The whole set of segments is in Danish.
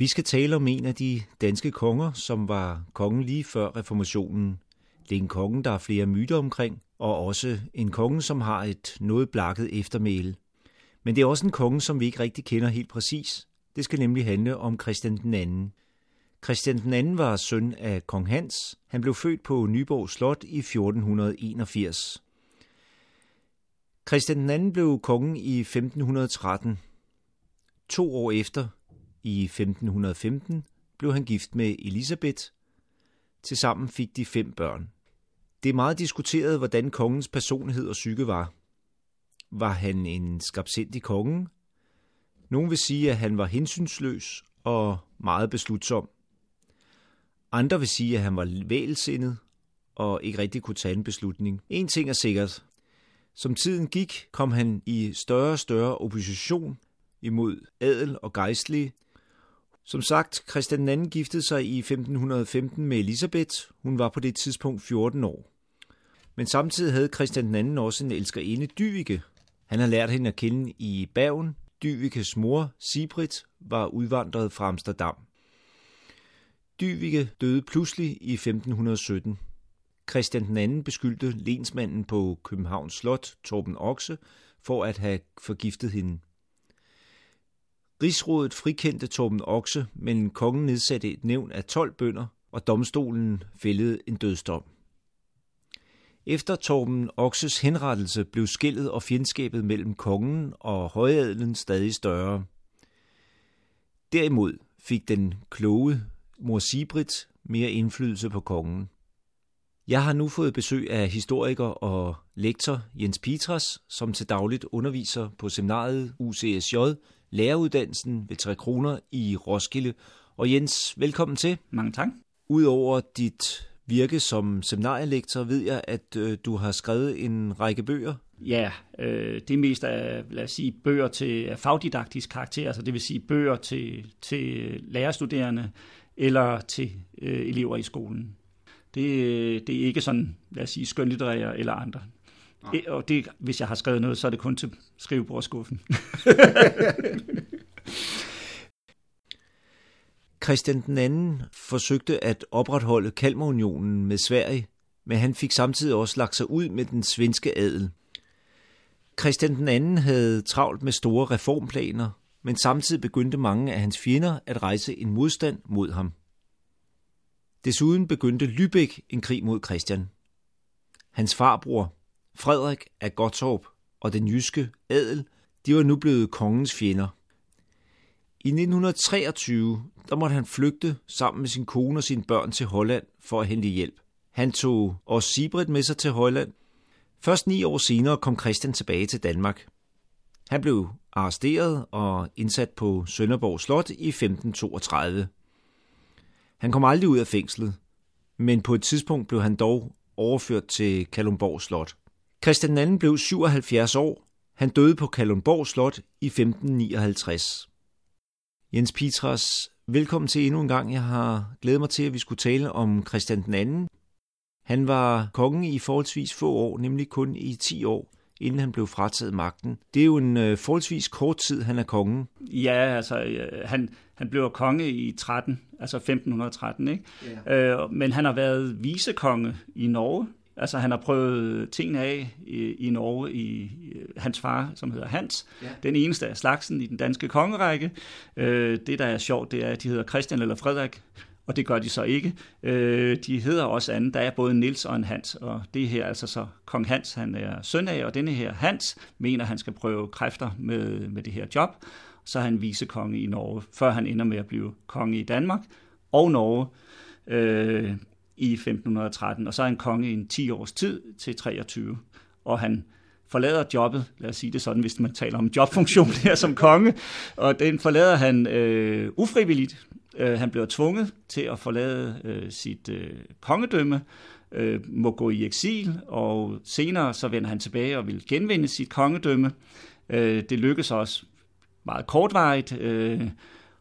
Vi skal tale om en af de danske konger, som var kongen lige før reformationen. Det er en konge, der er flere myter omkring, og også en konge, som har et noget blakket eftermæle. Men det er også en konge, som vi ikke rigtig kender helt præcis. Det skal nemlig handle om Christian den anden. Christian den anden var søn af kong Hans. Han blev født på Nyborg Slot i 1481. Christian den anden blev kongen i 1513. To år efter, i 1515, blev han gift med Elisabeth. Tilsammen fik de fem børn. Det er meget diskuteret, hvordan kongens personlighed og psyke var. Var han en skabsindig konge? Nogen vil sige, at han var hensynsløs og meget beslutsom. Andre vil sige, at han var vælsindet og ikke rigtig kunne tage en beslutning. En ting er sikkert. Som tiden gik, kom han i større og større opposition imod adel og gejstlige. Som sagt, Christian II giftede sig i 1515 med Elisabeth. Hun var på det tidspunkt 14 år. Men samtidig havde Christian II også en elskerinde, Dyvike. Han har lært hende at kende i Bergen. Dyvikes mor, Sibrit, var udvandret fra Amsterdam. Dyvike døde pludselig i 1517. Christian II beskyldte lensmanden på Københavns Slot, Torben Okse, for at have forgiftet hende. Rigsrådet frikendte Torben Okse, men kongen nedsatte et nævn af 12 bønder, og domstolen fældede en dødsdom. Efter Torben Okses henrettelse blev skillet og fjendskabet mellem kongen og højadelen stadig større. Derimod fik den kloge mor Sibrit mere indflydelse på kongen. Jeg har nu fået besøg af historiker og lektor Jens Petras, som til dagligt underviser på seminariet UCSJ, læreruddannelsen ved 3 kroner i Roskilde. Og Jens, velkommen til. Mange tak. Udover dit virke som seminarielektor, ved jeg, at øh, du har skrevet en række bøger. Ja, øh, det er mest af, lad os sige, bøger til fagdidaktisk karakter, altså det vil sige bøger til, til lærerstuderende eller til øh, elever i skolen. Det, det er ikke sådan, lad os sige, skønlitterære eller andre. Nej. Og det, hvis jeg har skrevet noget, så er det kun til skrivebordskuffen. Christian den anden forsøgte at opretholde Kalmarunionen med Sverige, men han fik samtidig også lagt sig ud med den svenske adel. Christian den anden havde travlt med store reformplaner, men samtidig begyndte mange af hans fjender at rejse en modstand mod ham. Desuden begyndte Lübeck en krig mod Christian. Hans farbror, Frederik af Gottorp og den jyske adel, de var nu blevet kongens fjender. I 1923 der måtte han flygte sammen med sin kone og sine børn til Holland for at hente hjælp. Han tog også Sibrit med sig til Holland. Først ni år senere kom Christian tilbage til Danmark. Han blev arresteret og indsat på Sønderborg Slot i 1532. Han kom aldrig ud af fængslet, men på et tidspunkt blev han dog overført til Kalumborg Slot. Christian II blev 77 år. Han døde på Kalundborg Slot i 1559. Jens Petras, velkommen til endnu en gang. Jeg har glædet mig til, at vi skulle tale om Christian II. Han var kongen i forholdsvis få år, nemlig kun i 10 år inden han blev frataget magten. Det er jo en øh, forholdsvis kort tid, han er kongen. Ja, altså øh, han, han blev konge i 13, altså 1513, ikke? Yeah. Øh, men han har været visekonge i Norge. Altså han har prøvet tingene af i, i Norge i, i hans far, som hedder Hans. Yeah. Den eneste af slagsen i den danske kongerække. Øh, det, der er sjovt, det er, at de hedder Christian eller Frederik og det gør de så ikke. Øh, de hedder også anden. Der er både Nils og en Hans, og det her altså så kong Hans, han er søn af, og denne her Hans mener, han skal prøve kræfter med, med det her job. Så er han visekonge i Norge, før han ender med at blive konge i Danmark og Norge øh, i 1513. Og så er han konge i en 10 års tid til 23. Og han forlader jobbet, lad os sige det sådan, hvis man taler om jobfunktion her som konge, og den forlader han øh, ufrivilligt, Øh, han bliver tvunget til at forlade øh, sit øh, kongedømme, øh, må gå i eksil, og senere så vender han tilbage og vil genvinde sit kongedømme. Øh, det lykkes også meget kortvarigt, øh,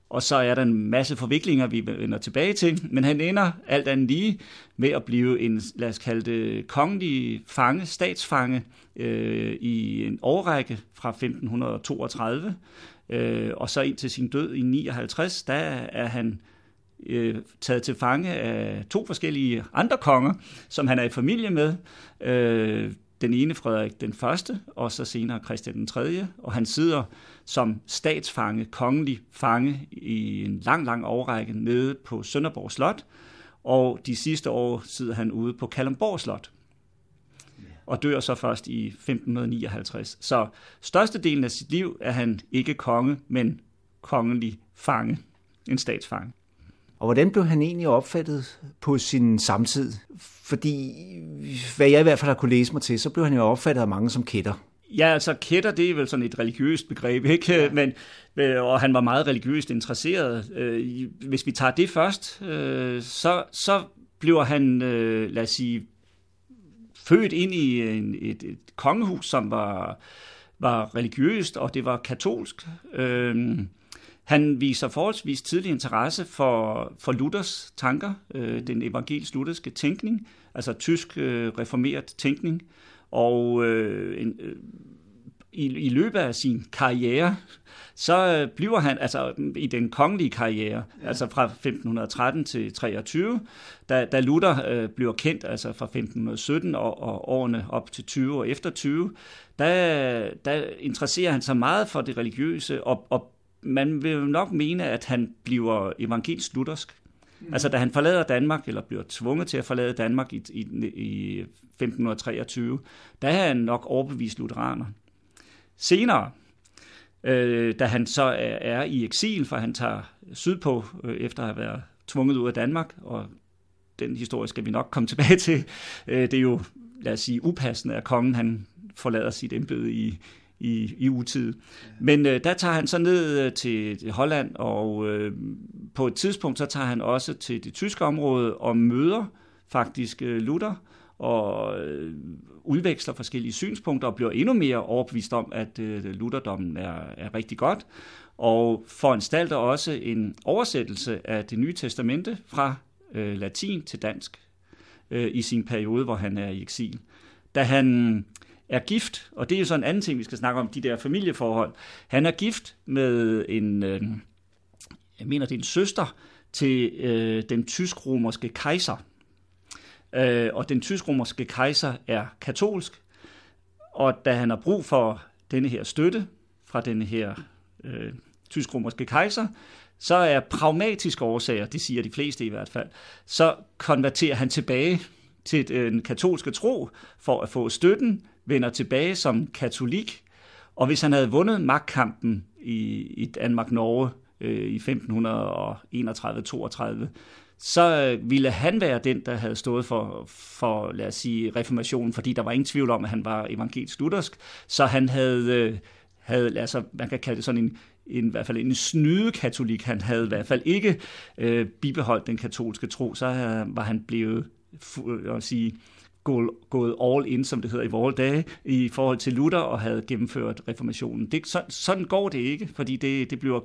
og så er der en masse forviklinger, vi vender tilbage til, men han ender alt andet lige med at blive en, lad os kalde det, kongelig fange, statsfange øh, i en årrække fra 1532 Øh, og så ind til sin død i 59, der er han øh, taget til fange af to forskellige andre konger, som han er i familie med. Øh, den ene Frederik den første, og så senere Christian den tredje, og han sidder som statsfange, kongelig fange i en lang, lang årrække nede på Sønderborg Slot, og de sidste år sidder han ude på Kalundborg Slot og dør så først i 1559. Så størstedelen af sit liv er han ikke konge, men kongelig fange, en statsfange. Og hvordan blev han egentlig opfattet på sin samtid? Fordi, hvad jeg i hvert fald har kunne læse mig til, så blev han jo opfattet af mange som kætter. Ja, altså kætter, det er vel sådan et religiøst begreb, ikke? Ja. Men, øh, og han var meget religiøst interesseret. Øh, hvis vi tager det først, øh, så, så bliver han, lad os sige, født ind i en, et, et kongehus, som var, var religiøst, og det var katolsk. Øh, han viser forholdsvis tidlig interesse for, for Luthers tanker, øh, den evangelisk-lutherske tænkning, altså tysk øh, reformeret tænkning, og øh, en, øh, i, i løbet af sin karriere, så øh, bliver han, altså i den kongelige karriere, ja. altså fra 1513 til 23, da, da Luther øh, bliver kendt, altså fra 1517 og, og årene op til 20 og efter 20, der, der interesserer han sig meget for det religiøse, og, og man vil nok mene, at han bliver evangelisk luthersk. Mm. Altså da han forlader Danmark, eller bliver tvunget til at forlade Danmark i, i, i 1523, der er han nok overbevist lutheraner. Senere, øh, da han så er, er i eksil, for han tager sydpå øh, efter at have været tvunget ud af Danmark, og den historie skal vi nok komme tilbage til. Øh, det er jo, lad os sige, upassende, at kongen han forlader sit embede i, i, i utid. Men øh, der tager han så ned øh, til Holland, og øh, på et tidspunkt så tager han også til det tyske område og møder faktisk øh, Luther, og øh, udveksler forskellige synspunkter og bliver endnu mere overbevist om, at øh, lutherdommen er, er rigtig godt, og foranstalter også en oversættelse af det nye testamente fra øh, latin til dansk øh, i sin periode, hvor han er i eksil. Da han er gift, og det er jo så en anden ting, vi skal snakke om, de der familieforhold. Han er gift med en, øh, jeg mener det er en søster til øh, den tysk-romerske kejser, Øh, og den tysk-romerske kejser er katolsk, og da han har brug for denne her støtte fra denne her øh, tysk-romerske kejser, så er pragmatiske årsager, det siger de fleste i hvert fald, så konverterer han tilbage til den katolske tro for at få støtten, vender tilbage som katolik, og hvis han havde vundet magtkampen i, i Danmark-Norge øh, i 1531-32, så øh, ville han være den, der havde stået for, for, lad os sige, reformationen, fordi der var ingen tvivl om, at han var evangelisk luthersk, så han havde, øh, havde altså, man kan kalde det sådan en, en, i hvert fald en snyde katolik. Han havde i hvert fald ikke øh, bibeholdt den katolske tro, så øh, var han blevet, øh, at sige, gået, gået all in, som det hedder i vores dage, i forhold til Luther og havde gennemført reformationen. Det, så, sådan går det ikke, fordi det, det bliver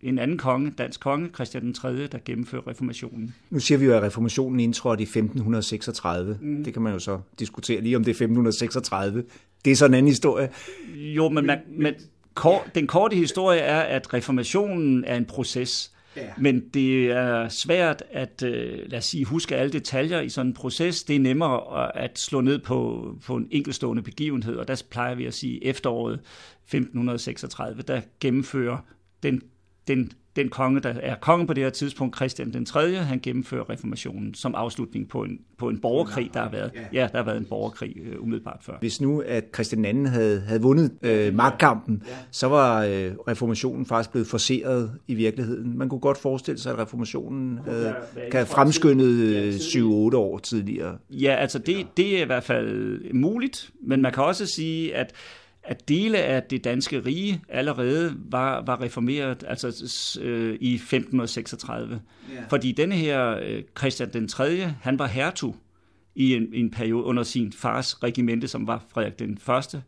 en anden konge, dansk konge, Christian den 3., der gennemfører reformationen. Nu siger vi jo, at reformationen indtrådte i 1536. Mm. Det kan man jo så diskutere lige, om det er 1536. Det er sådan en anden historie. Jo, men, man, men kort, den korte historie er, at reformationen er en proces. Ja. Men det er svært at øh, lad os sige, huske alle detaljer i sådan en proces. Det er nemmere at slå ned på, på en enkelstående begivenhed, og der plejer vi at sige efteråret 1536, der gennemfører den den, den konge, der er konge på det her tidspunkt, Christian den 3., han gennemfører reformationen som afslutning på en, på en borgerkrig, der har været, ja, der har været en borgerkrig uh, umiddelbart før. Hvis nu, at Christian II havde, havde vundet øh, magtkampen, ja. så var øh, reformationen faktisk blevet forseret i virkeligheden. Man kunne godt forestille sig, at reformationen havde, kan fremskyndet 7-8 år tidligere. Ja, altså det, det er i hvert fald muligt, men man kan også sige, at at dele af det danske rige allerede var, var reformeret altså øh, i 1536. Yeah. Fordi denne her øh, Christian den 3., han var hertug i en, en periode under sin fars regimente, som var Frederik den første.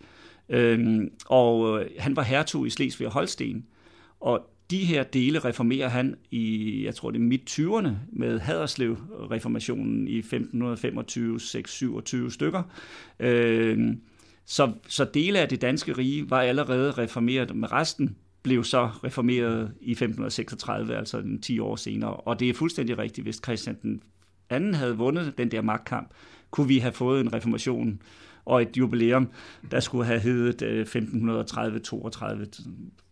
Øhm, og øh, han var hertug i Slesvig og Holsten. Og de her dele reformerer han i, jeg tror det er midt-20'erne, med Haderslev-reformationen i 1525, 6, 27 stykker. Øhm, så, så dele af det danske rige var allerede reformeret, med resten blev så reformeret i 1536, altså 10 år senere. Og det er fuldstændig rigtigt, hvis Christian den anden havde vundet den der magtkamp, kunne vi have fået en reformation og et jubilæum, der skulle have heddet 1530-32,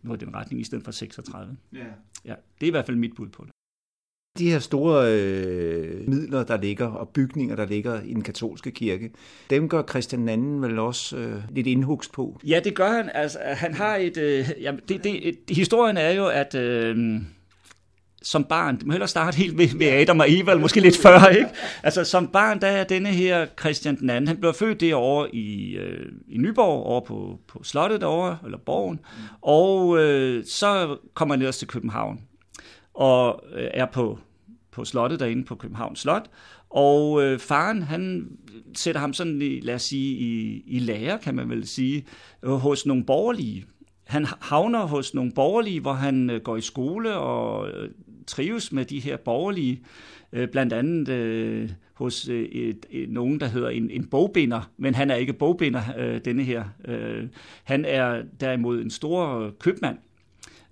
noget i den retning, i stedet for 36. Ja. ja. Det er i hvert fald mit bud på det. De her store øh, midler, der ligger, og bygninger, der ligger i den katolske kirke, dem gør Christian II vel også øh, lidt indhugst på? Ja, det gør han. Altså, han har et... Øh, jamen, det, det, et, historien er jo, at... Øh, som barn, du må hellere starte helt ved, ved Adam og Eva, eller måske lidt før, ikke? Altså som barn, der er denne her Christian den anden, han blev født derovre i, øh, i Nyborg, over på, på slottet derovre, eller borgen, og øh, så kommer han ellers til København, og øh, er på, på slottet derinde på Københavns Slot, og øh, faren, han sætter ham sådan, lad os sige, i, i lære, kan man vel sige, øh, hos nogle borgerlige. Han havner hos nogle borgerlige, hvor han øh, går i skole og øh, trives med de her borgerlige, øh, blandt andet øh, hos øh, et, et, nogen, der hedder en, en bogbinder, men han er ikke bogbinder, øh, denne her. Øh, han er derimod en stor købmand,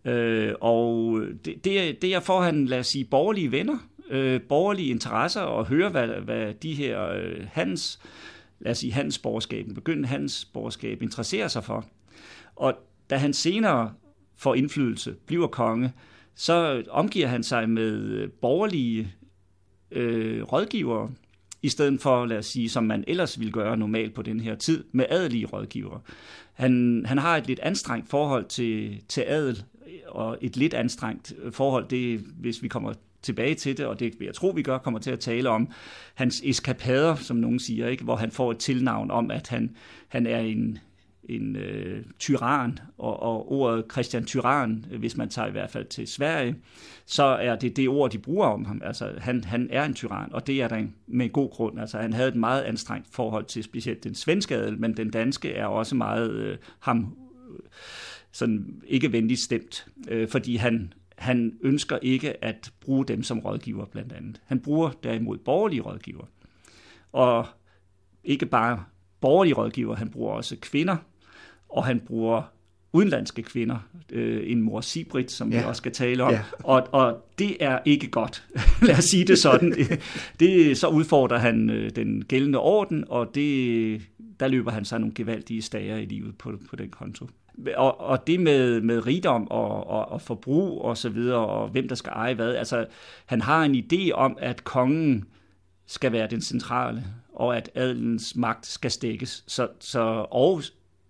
øh, og det, det, det er for, han, lad os sige, borgerlige venner, øh, borgerlige interesser, og høre, hvad, hvad de her øh, hans, lad os sige, handelsborgerskaben, begyndende borgerskab, interesserer sig for. Og da han senere får indflydelse, bliver konge, så omgiver han sig med øh, borgerlige øh, rådgivere, i stedet for, lad os sige, som man ellers ville gøre normalt på den her tid, med adelige rådgivere. Han, han har et lidt anstrengt forhold til, til adel, og et lidt anstrengt øh, forhold, det hvis vi kommer tilbage til det, og det vil jeg tro, vi gør, kommer til at tale om hans eskapader, som nogen siger, ikke? hvor han får et tilnavn om, at han, han er en, en øh, tyran, og, og ordet Christian Tyran, øh, hvis man tager i hvert fald til Sverige, så er det det ord, de bruger om ham. Altså, han, han er en tyran, og det er der med god grund. Altså, han havde et meget anstrengt forhold til specielt den svenske adel, men den danske er også meget øh, ham øh, sådan ikke venligt stemt, øh, fordi han, han ønsker ikke at bruge dem som rådgiver blandt andet. Han bruger derimod borgerlige rådgiver. Og ikke bare borgerlige rådgiver, han bruger også kvinder, og han bruger udenlandske kvinder, øh, en mor Sibrit, som ja. vi også skal tale om, ja. og, og det er ikke godt, lad os sige det sådan. det, så udfordrer han øh, den gældende orden, og det, der løber han sig nogle gevaldige stager i livet på, på den konto. Og, og det med, med rigdom og, og, og forbrug og så videre, og hvem der skal eje hvad, altså han har en idé om, at kongen skal være den centrale, og at adelens magt skal stikkes. Så, så, og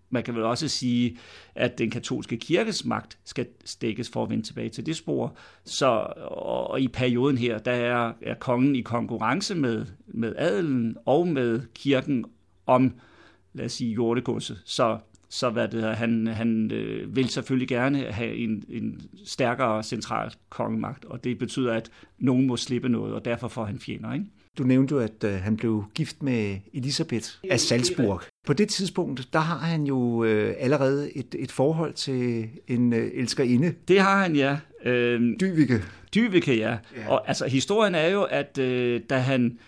man kan vel også sige, at den katolske kirkes magt skal stikkes for at vende tilbage til det spor. Så og i perioden her, der er, er kongen i konkurrence med, med adelen og med kirken om, lad os sige, jordegodset. Så så hvad det, han, han øh, vil selvfølgelig gerne have en, en stærkere central kongemagt, og det betyder, at nogen må slippe noget, og derfor får han fjender. Ikke? Du nævnte jo, at øh, han blev gift med Elisabeth af Salzburg. På det tidspunkt, der har han jo øh, allerede et, et forhold til en øh, elskerinde. Det har han, ja. Øh, Dyvike. Dyvike, ja. ja. Og altså, historien er jo, at øh, da han,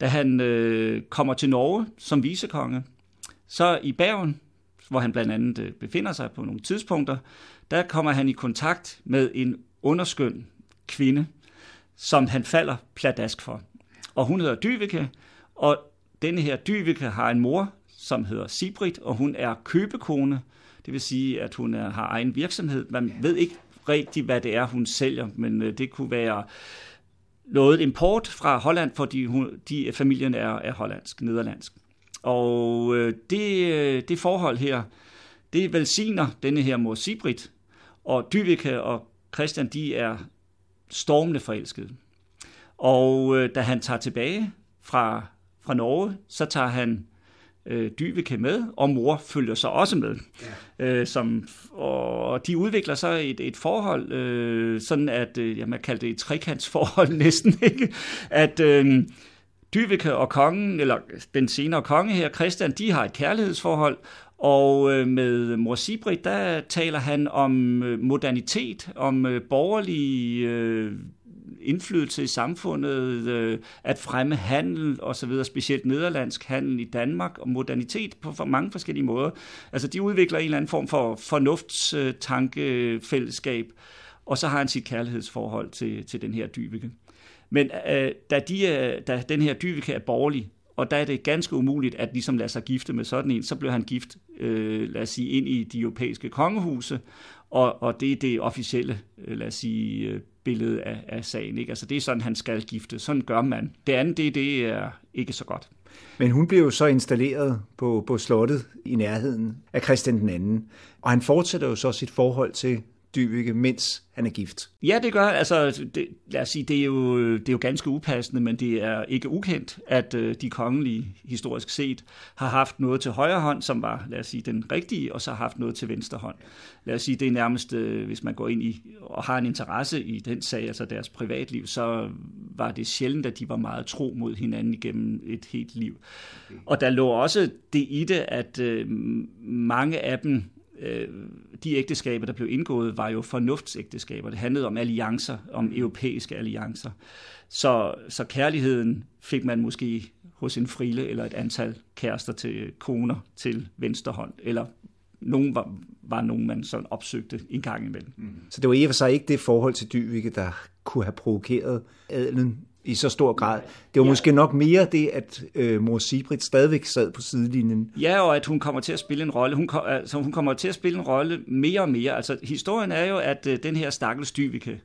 da han øh, kommer til Norge som visekonge, så i Bergen, hvor han blandt andet øh, befinder sig på nogle tidspunkter, der kommer han i kontakt med en underskøn kvinde, som han falder pladask for og hun hedder Dyvike, og denne her Dyvike har en mor, som hedder Sibrit, og hun er købekone, det vil sige, at hun er, har egen virksomhed. Man ved ikke rigtigt, hvad det er, hun sælger, men øh, det kunne være noget import fra Holland, fordi hun, de, familien er, er hollandsk, nederlandsk. Og øh, det, øh, det forhold her, det velsigner denne her mor Sibrit, og Dyvike og Christian, de er stormende forelskede. Og øh, da han tager tilbage fra, fra Norge, så tager han øh, Dyveke med, og mor følger så også med. Ja. Øh, som, og de udvikler så et, et forhold, øh, sådan at, øh, jeg man kalder det et trekantsforhold næsten, ikke? At øh, Dyveke og kongen, eller den senere konge her, Christian, de har et kærlighedsforhold, og øh, med mor Sibrit, der taler han om øh, modernitet, om øh, øh, indflydelse i samfundet, øh, at fremme handel og så videre, specielt nederlandsk handel i Danmark og modernitet på for mange forskellige måder. Altså de udvikler en eller anden form for fornuftstankefællesskab, og så har han sit kærlighedsforhold til, til den her Dyveke. Men øh, da, de, øh, da den her Dyveke er borgerlig, og der er det ganske umuligt at ligesom lade sig gifte med sådan en, så blev han gift, øh, lad os sige, ind i de europæiske kongehuse, og, og det er det officielle, øh, lad os sige, øh, billede af, af sagen. Ikke? Altså det er sådan, han skal gifte. Sådan gør man. Det andet, det, det er ikke så godt. Men hun blev jo så installeret på, på slottet i nærheden af Christian den anden, og han fortsætter jo så sit forhold til Dyvike, mens han er gift. Ja, det gør altså, det, lad os sige, det er, jo, det er jo ganske upassende, men det er ikke ukendt, at øh, de kongelige, historisk set, har haft noget til højre hånd, som var, lad os sige, den rigtige, og så har haft noget til venstre hånd. Lad os sige, det er nærmest, øh, hvis man går ind i og har en interesse i den sag, altså deres privatliv, så var det sjældent, at de var meget tro mod hinanden igennem et helt liv. Og der lå også det i det, at øh, mange af dem øh, de ægteskaber, der blev indgået, var jo fornuftsægteskaber. Det handlede om alliancer, om europæiske alliancer. Så, så kærligheden fik man måske hos en frile eller et antal kærester til koner til venstre hånd, eller nogen var, var nogen, man sådan opsøgte en gang imellem. Mm. Så det var i og for sig ikke det forhold til Dyvike, der kunne have provokeret adelen i så stor grad. Det var ja. måske nok mere det, at øh, mor Sibrit stadigvæk sad på sidelinjen. Ja, og at hun kommer til at spille en rolle. Hun, altså, hun kommer til at spille en rolle mere og mere. Altså, historien er jo, at øh, den her stakkels Dyvike,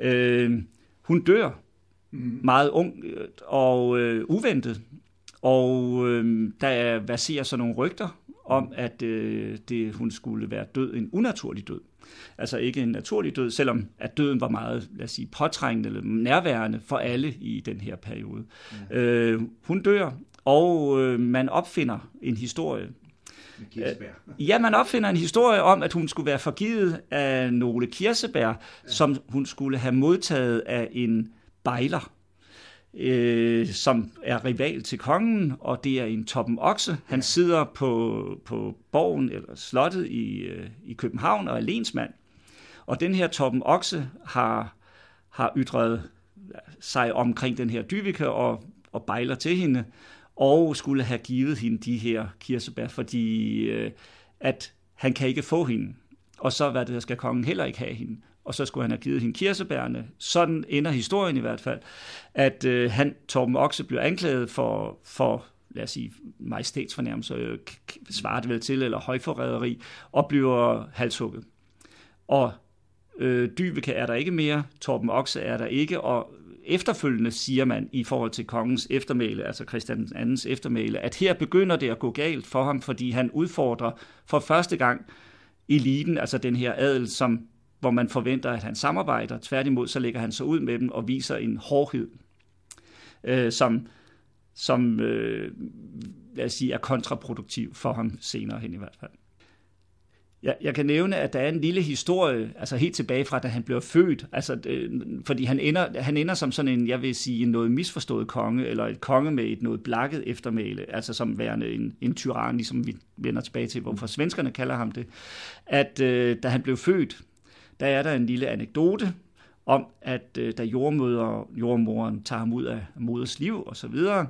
øh, hun dør mm. meget ung øh, og øh, uventet. Og øh, der verserer så nogle rygter om, at øh, det, hun skulle være død en unaturlig død. Altså ikke en naturlig død, selvom at døden var meget, lad os sige, påtrængende eller nærværende for alle i den her periode. Ja. Øh, hun dør, og øh, man opfinder en historie, Ja, man opfinder en historie om, at hun skulle være forgivet af nogle kirsebær, ja. som hun skulle have modtaget af en bejler øh, som er rival til kongen, og det er en Toppen Okse. Han sidder på, på borgen eller slottet i, øh, i København og er lensmand. Og den her Toppen Okse har, har ytret sig omkring den her Dyvike og, og bejler til hende, og skulle have givet hende de her kirsebær, fordi øh, at han kan ikke få hende. Og så hvad det, skal kongen heller ikke have hende og så skulle han have givet hende kirsebærne. Sådan ender historien i hvert fald, at øh, han, Torben Okse, blev anklaget for, for lad os sige, majestætsfornærmelse, øh, svarer det vel til, eller højforræderi, og bliver halshugget. Og øh, Dyveke er der ikke mere, Torben Okse er der ikke, og efterfølgende siger man i forhold til kongens eftermæle, altså Christian II's eftermæle, at her begynder det at gå galt for ham, fordi han udfordrer for første gang eliten, altså den her adel, som hvor man forventer, at han samarbejder. Tværtimod så lægger han sig ud med dem og viser en hårdhed, øh, som, som øh, lad os sige, er kontraproduktiv for ham senere hen i hvert fald. Jeg, jeg kan nævne, at der er en lille historie, altså helt tilbage fra, da han blev født, altså, øh, fordi han ender, han ender som sådan en, jeg vil sige, en noget misforstået konge, eller et konge med et noget blakket eftermæle, altså som værende en, en tyran, ligesom vi vender tilbage til, hvorfor svenskerne kalder ham det, at øh, da han blev født, der er der en lille anekdote om, at øh, da jordmøder, jordmoren tager ham ud af moders liv og så videre,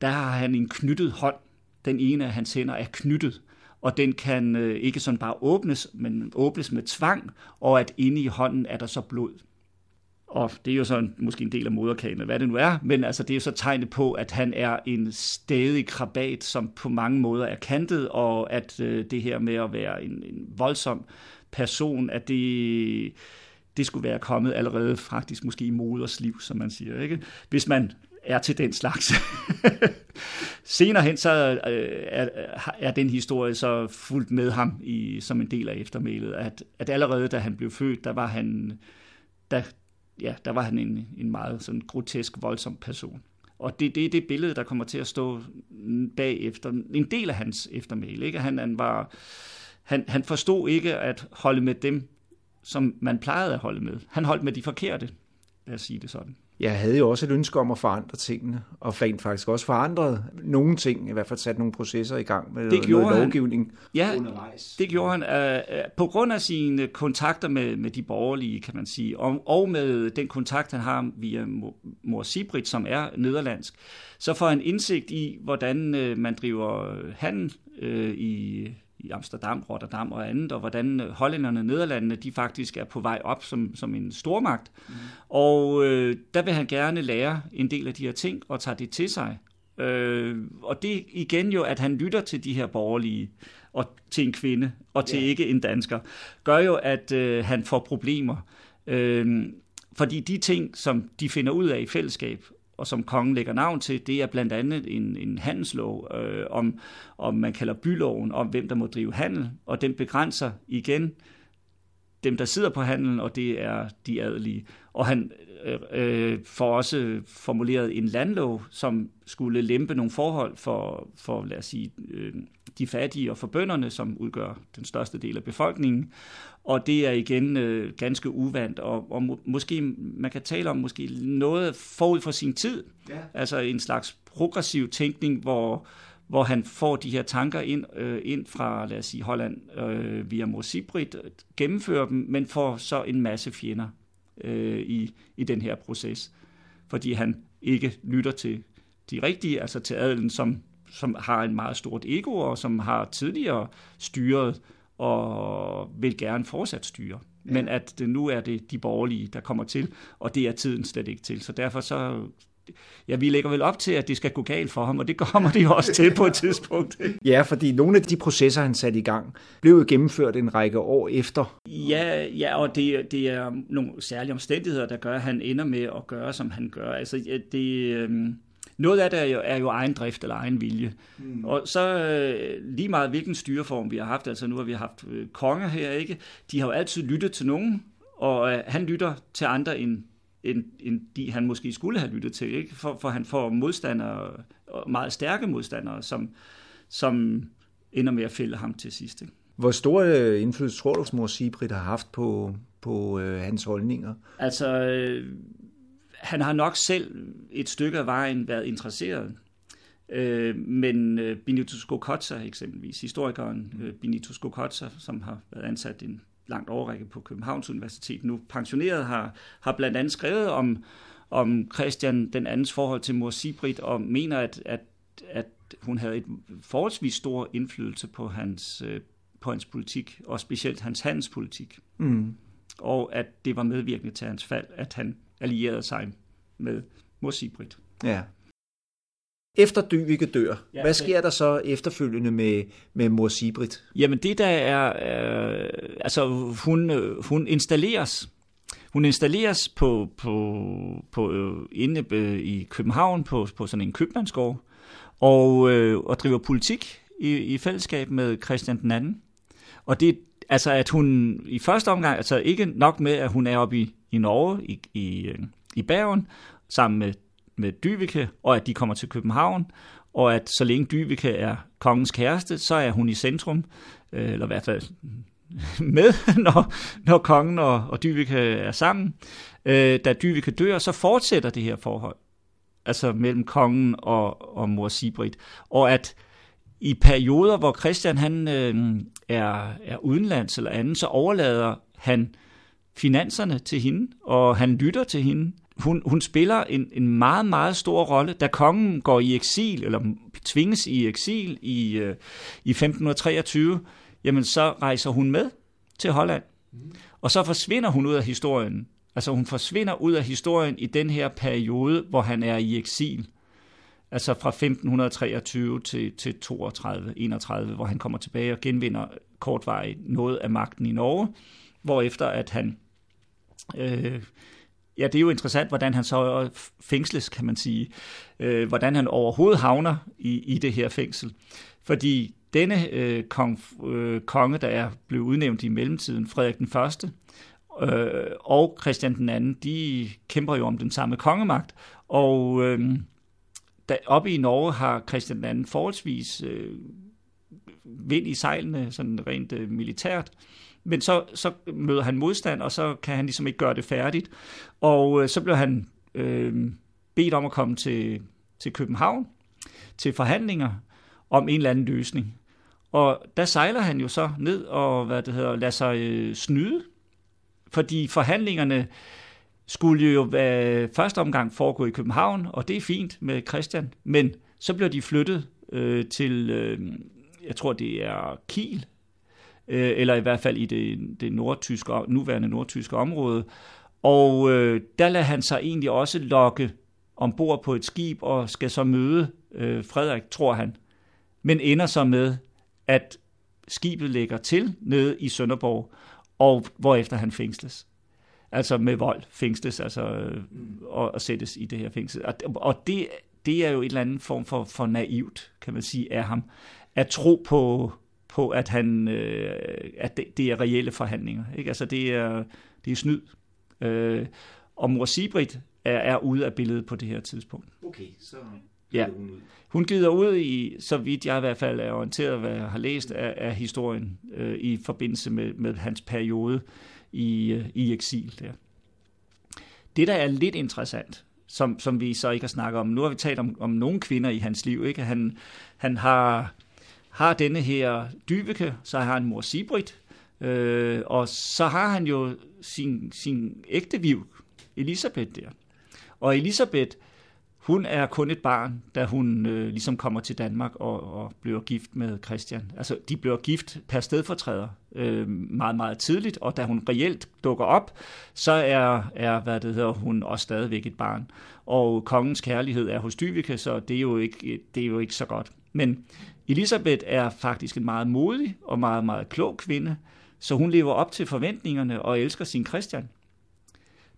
der har han en knyttet hånd. Den ene af hans hænder er knyttet, og den kan øh, ikke sådan bare åbnes, men åbnes med tvang, og at inde i hånden er der så blod. Og det er jo så måske en del af moderkagen, hvad det nu er, men altså det er jo så tegnet på, at han er en stedig krabat, som på mange måder er kantet, og at øh, det her med at være en, en voldsom person, at det, det skulle være kommet allerede faktisk måske i moders liv, som man siger. Ikke? Hvis man er til den slags. Senere hen så øh, er, er den historie så fuldt med ham i, som en del af eftermælet, at, at allerede da han blev født, der var han, der, ja, der var han en, en meget sådan grotesk, voldsom person. Og det, det er det billede, der kommer til at stå bagefter. En del af hans eftermæle. Ikke? Han, han var han, han forstod ikke at holde med dem, som man plejede at holde med. Han holdt med de forkerte, lad os sige det sådan. jeg havde jo også et ønske om at forandre tingene, og rent faktisk også forandret nogle ting, i hvert fald sat nogle processer i gang med det noget han, lovgivning ja, undervejs. det gjorde han uh, på grund af sine kontakter med, med de borgerlige, kan man sige, og, og med den kontakt, han har via mor Sibrit, som er nederlandsk, så får han indsigt i, hvordan uh, man driver handel i i Amsterdam, Rotterdam og andet, og hvordan øh, hollænderne og nederlandene, de faktisk er på vej op som, som en stormagt. Mm. Og øh, der vil han gerne lære en del af de her ting og tage det til sig. Øh, og det igen jo, at han lytter til de her borgerlige, og til en kvinde, og til yeah. ikke en dansker, gør jo, at øh, han får problemer. Øh, fordi de ting, som de finder ud af i fællesskab, og som kongen lægger navn til, det er blandt andet en, en handelslov, øh, om, om man kalder byloven, om hvem der må drive handel, og den begrænser igen dem, der sidder på handelen, og det er de adelige. Og han øh, øh, får også formuleret en landlov, som skulle lempe nogle forhold for, for lad os sige, øh, de fattige og for bønderne, som udgør den største del af befolkningen. Og det er igen øh, ganske uvandt, og, og må, måske man kan tale om måske noget forud for sin tid. Ja. Altså en slags progressiv tænkning, hvor, hvor han får de her tanker ind, øh, ind fra, lad os sige, Holland øh, via Mosibrit, gennemfører dem, men får så en masse fjender øh, i, i den her proces. Fordi han ikke lytter til de rigtige, altså til adelen, som, som har en meget stort ego, og som har tidligere styret og vil gerne fortsat styre. Ja. Men at det nu er det de borgerlige, der kommer til, og det er tiden slet ikke til. Så derfor så ja, vi lægger vel op til, at det skal gå galt for ham, og det kommer det jo også til på et tidspunkt. ja, fordi nogle af de processer, han satte i gang, blev jo gennemført en række år efter. Ja, ja og det, det er nogle særlige omstændigheder, der gør, at han ender med at gøre, som han gør. Altså, det, øhm, noget af det er jo, er jo egen drift eller egen vilje. Mm. Og så øh, lige meget hvilken styreform vi har haft, altså nu har vi haft øh, konger her, ikke? De har jo altid lyttet til nogen, og øh, han lytter til andre end, end, end de han måske skulle have lyttet til, ikke? For, for han får modstandere, meget stærke modstandere, som, som ender med at fælde ham til sidst. Ikke? Hvor stor øh, indflydelse tror du, mor Sibrit har haft på, på øh, hans holdninger? Altså, øh, han har nok selv et stykke af vejen været interesseret. Øh, men øh, Benito Skokotza eksempelvis, historikeren øh, Benito Skokotza, som har været ansat en langt overrække på Københavns Universitet, nu pensioneret, har, har blandt andet skrevet om, om Christian den andens forhold til mor Sibrit, og mener, at, at, at hun havde et forholdsvis stor indflydelse på hans, øh, på hans politik, og specielt hans handelspolitik. Mm. Og at det var medvirkende til hans fald, at han allierede sig med Mosibrit. Ja. Efter Dyvike dør, ja, hvad sker der så efterfølgende med, med Mor Sibrit? Jamen det der er, øh, altså hun, hun installeres hun installeres på, på, på øh, inde øh, i København på, på sådan en købmandsgård og, øh, og driver politik i, i fællesskab med Christian den anden. Og det altså at hun i første omgang, altså ikke nok med, at hun er oppe i, i Norge, i, i, øh, i Bergen, sammen med, med Dyvike, og at de kommer til København, og at så længe Dyvike er kongens kæreste, så er hun i centrum, øh, eller i hvert fald med, når, når kongen og, og Dyvike er sammen. Øh, da Dyvike dør, så fortsætter det her forhold, altså mellem kongen og, og mor Sibrit, og at i perioder, hvor Christian han øh, er, er udenlands eller andet, så overlader han finanserne til hende, og han lytter til hende. Hun, hun spiller en, en meget, meget stor rolle. Da kongen går i eksil, eller tvinges i eksil i, øh, i 1523, jamen så rejser hun med til Holland. Mm. Og så forsvinder hun ud af historien. Altså hun forsvinder ud af historien i den her periode, hvor han er i eksil altså fra 1523 til, til 32, 31, hvor han kommer tilbage og genvinder kortvarigt noget af magten i Norge, hvorefter at han, øh, ja det er jo interessant, hvordan han så fængsles, kan man sige, øh, hvordan han overhovedet havner i, i det her fængsel, fordi denne øh, kong, øh, konge, der er blevet udnævnt i mellemtiden, Frederik den Første, øh, og Christian den anden, de kæmper jo om den samme kongemagt, og øh, der, oppe i Norge har Christian II forholdsvis øh, vind i sejlene, sådan rent øh, militært. Men så, så møder han modstand, og så kan han ligesom ikke gøre det færdigt. Og øh, så bliver han øh, bedt om at komme til, til København til forhandlinger om en eller anden løsning. Og der sejler han jo så ned og hvad det hedder, lader sig øh, snyde, fordi forhandlingerne skulle jo være første omgang foregå i København, og det er fint med Christian, men så bliver de flyttet øh, til, øh, jeg tror det er Kiel, øh, eller i hvert fald i det, det nordtyske, nuværende nordtyske område, og øh, der lader han sig egentlig også lokke ombord på et skib og skal så møde øh, Frederik, tror han, men ender så med, at skibet ligger til nede i Sønderborg, og hvorefter han fængsles. Altså med vold fængsles, altså øh, og, og sættes i det her fængsel. Og, og det, det er jo et eller andet form for, for naivt, kan man sige, af ham. At tro på, på at, han, øh, at det, det er reelle forhandlinger. Ikke? Altså det er, det er snyd. Øh, og mor Sibrit er, er ude af billedet på det her tidspunkt. Okay, så ja. hun ud. Hun glider ud i, så vidt jeg i hvert fald er orienteret, hvad jeg har læst af, af historien øh, i forbindelse med, med hans periode i, øh, i eksil der. Det, der er lidt interessant, som, som vi så ikke har snakket om, nu har vi talt om, om nogle kvinder i hans liv, ikke? Han, han har, har denne her Dyveke, så har han mor Sibrit, øh, og så har han jo sin, sin ægte viv, Elisabeth der. Og Elisabeth, hun er kun et barn, da hun øh, ligesom kommer til Danmark og, og bliver gift med Christian. Altså, de bliver gift per stedfortræder øh, meget, meget tidligt, og da hun reelt dukker op, så er, er hvad det hedder, hun også stadigvæk et barn. Og kongens kærlighed er hos Dyvike, så det er, jo ikke, det er jo ikke så godt. Men Elisabeth er faktisk en meget modig og meget, meget klog kvinde, så hun lever op til forventningerne og elsker sin Christian.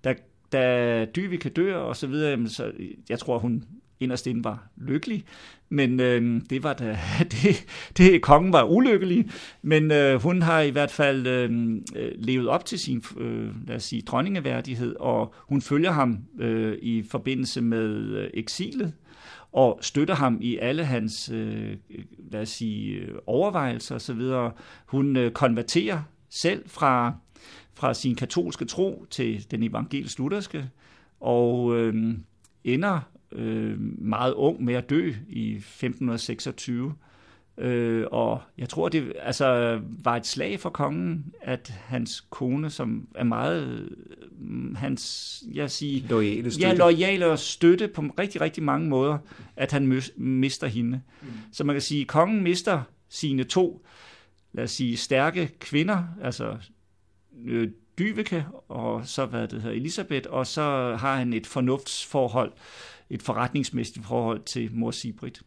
Da da Dyvike dør og så videre, så jeg tror, hun inderst inde var lykkelig, men øh, det var da, det, det, kongen var ulykkelig, men øh, hun har i hvert fald øh, øh, levet op til sin, øh, lad os sige, dronningeværdighed, og hun følger ham øh, i forbindelse med øh, eksilet, og støtter ham i alle hans, øh, lad os sige, øh, overvejelser osv. Hun øh, konverterer selv fra fra sin katolske tro til den evangelisk lutherske, og øh, ender øh, meget ung med at dø i 1526. Øh, og jeg tror, det altså, var et slag for kongen, at hans kone, som er meget øh, hans jeg siger, loyale støtte. Ja, loyale og støtte på rigtig, rigtig mange måder, at han mister hende. Mm. Så man kan sige, at kongen mister sine to, lad os sige, stærke kvinder, altså øh, Dyveke, og så hvad det hedder Elisabeth, og så har han et fornuftsforhold, et forretningsmæssigt forhold til mor Sibrit.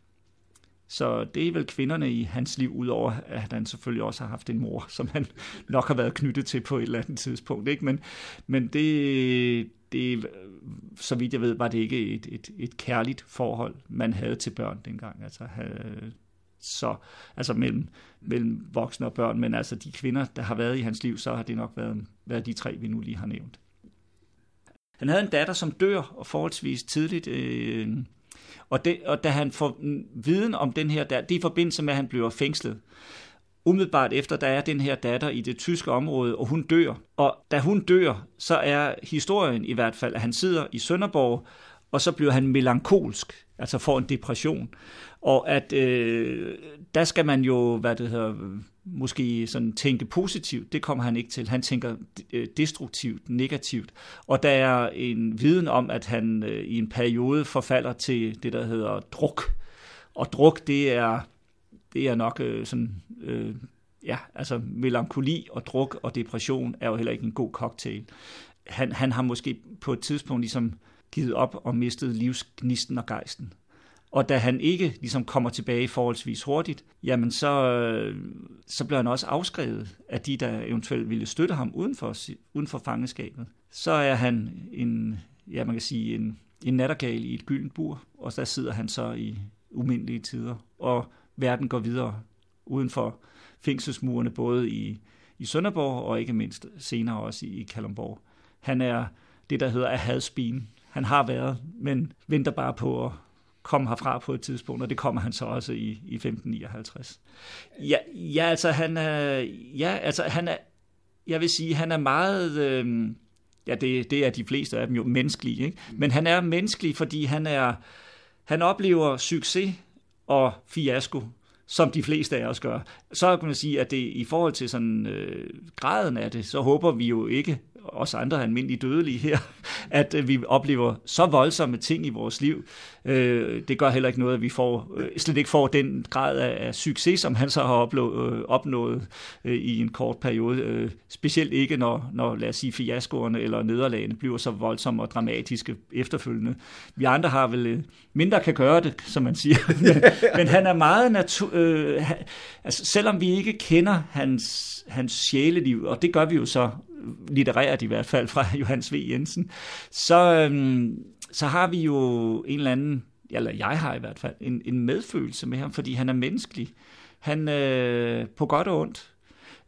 Så det er vel kvinderne i hans liv, udover at han selvfølgelig også har haft en mor, som han nok har været knyttet til på et eller andet tidspunkt. Ikke? Men, men det, det, så vidt jeg ved, var det ikke et, et, et kærligt forhold, man havde til børn dengang. Altså, så, altså mellem, mellem voksne og børn, men altså de kvinder, der har været i hans liv, så har det nok været, været de tre, vi nu lige har nævnt. Han havde en datter, som dør og forholdsvis tidligt, øh, og, det, og da han får viden om den her datter, det er i forbindelse med, at han bliver fængslet. Umiddelbart efter, der er den her datter i det tyske område, og hun dør. Og da hun dør, så er historien i hvert fald, at han sidder i Sønderborg, og så bliver han melankolsk, altså får en depression. Og at øh, der skal man jo, hvad det hedder, måske sådan tænke positivt. Det kommer han ikke til. Han tænker øh, destruktivt, negativt. Og der er en viden om, at han øh, i en periode forfalder til det, der hedder druk. Og druk, det er, det er nok øh, sådan... Øh, ja, altså melankoli og druk og depression er jo heller ikke en god cocktail. Han, han har måske på et tidspunkt ligesom givet op og mistet livsgnisten og gejsten. Og da han ikke ligesom kommer tilbage forholdsvis hurtigt, jamen så, øh, så bliver han også afskrevet af de, der eventuelt ville støtte ham uden for, uden for fangeskabet. Så er han en, ja man kan sige, en, en nattergal i et gyldent bur, og der sidder han så i umindelige tider, og verden går videre uden for fængselsmurene, både i, i Sønderborg og ikke mindst senere også i, i Kalundborg. Han er det, der hedder a. Han har været, men venter bare på at komme herfra på et tidspunkt, og det kommer han så også i, i 1559. Ja, ja, altså han er, ja, altså han er, jeg vil sige, han er meget, øh, ja, det, det er de fleste af dem jo menneskelige, ikke? men han er menneskelig, fordi han er, han oplever succes og fiasko som de fleste af os gør. Så kan man sige, at det i forhold til sådan øh, graden af det, så håber vi jo ikke, os andre almindelige dødelige her, at øh, vi oplever så voldsomme ting i vores liv. Øh, det gør heller ikke noget, at vi får, øh, slet ikke får den grad af, succes, som han så har opnået, i en kort periode. Specielt ikke, når, når lad os sige, fiaskoerne eller nederlagene bliver så voldsomme og dramatiske efterfølgende. Vi andre har vel mindre kan gøre det, som man siger. men, men han er meget natur... Øh, altså, selvom vi ikke kender hans, hans sjæleliv, og det gør vi jo så litterært i hvert fald fra Johannes V. Jensen, så, øhm, så har vi jo en eller anden, eller jeg har i hvert fald, en, en medfølelse med ham, fordi han er menneskelig. Han øh, på godt og ondt.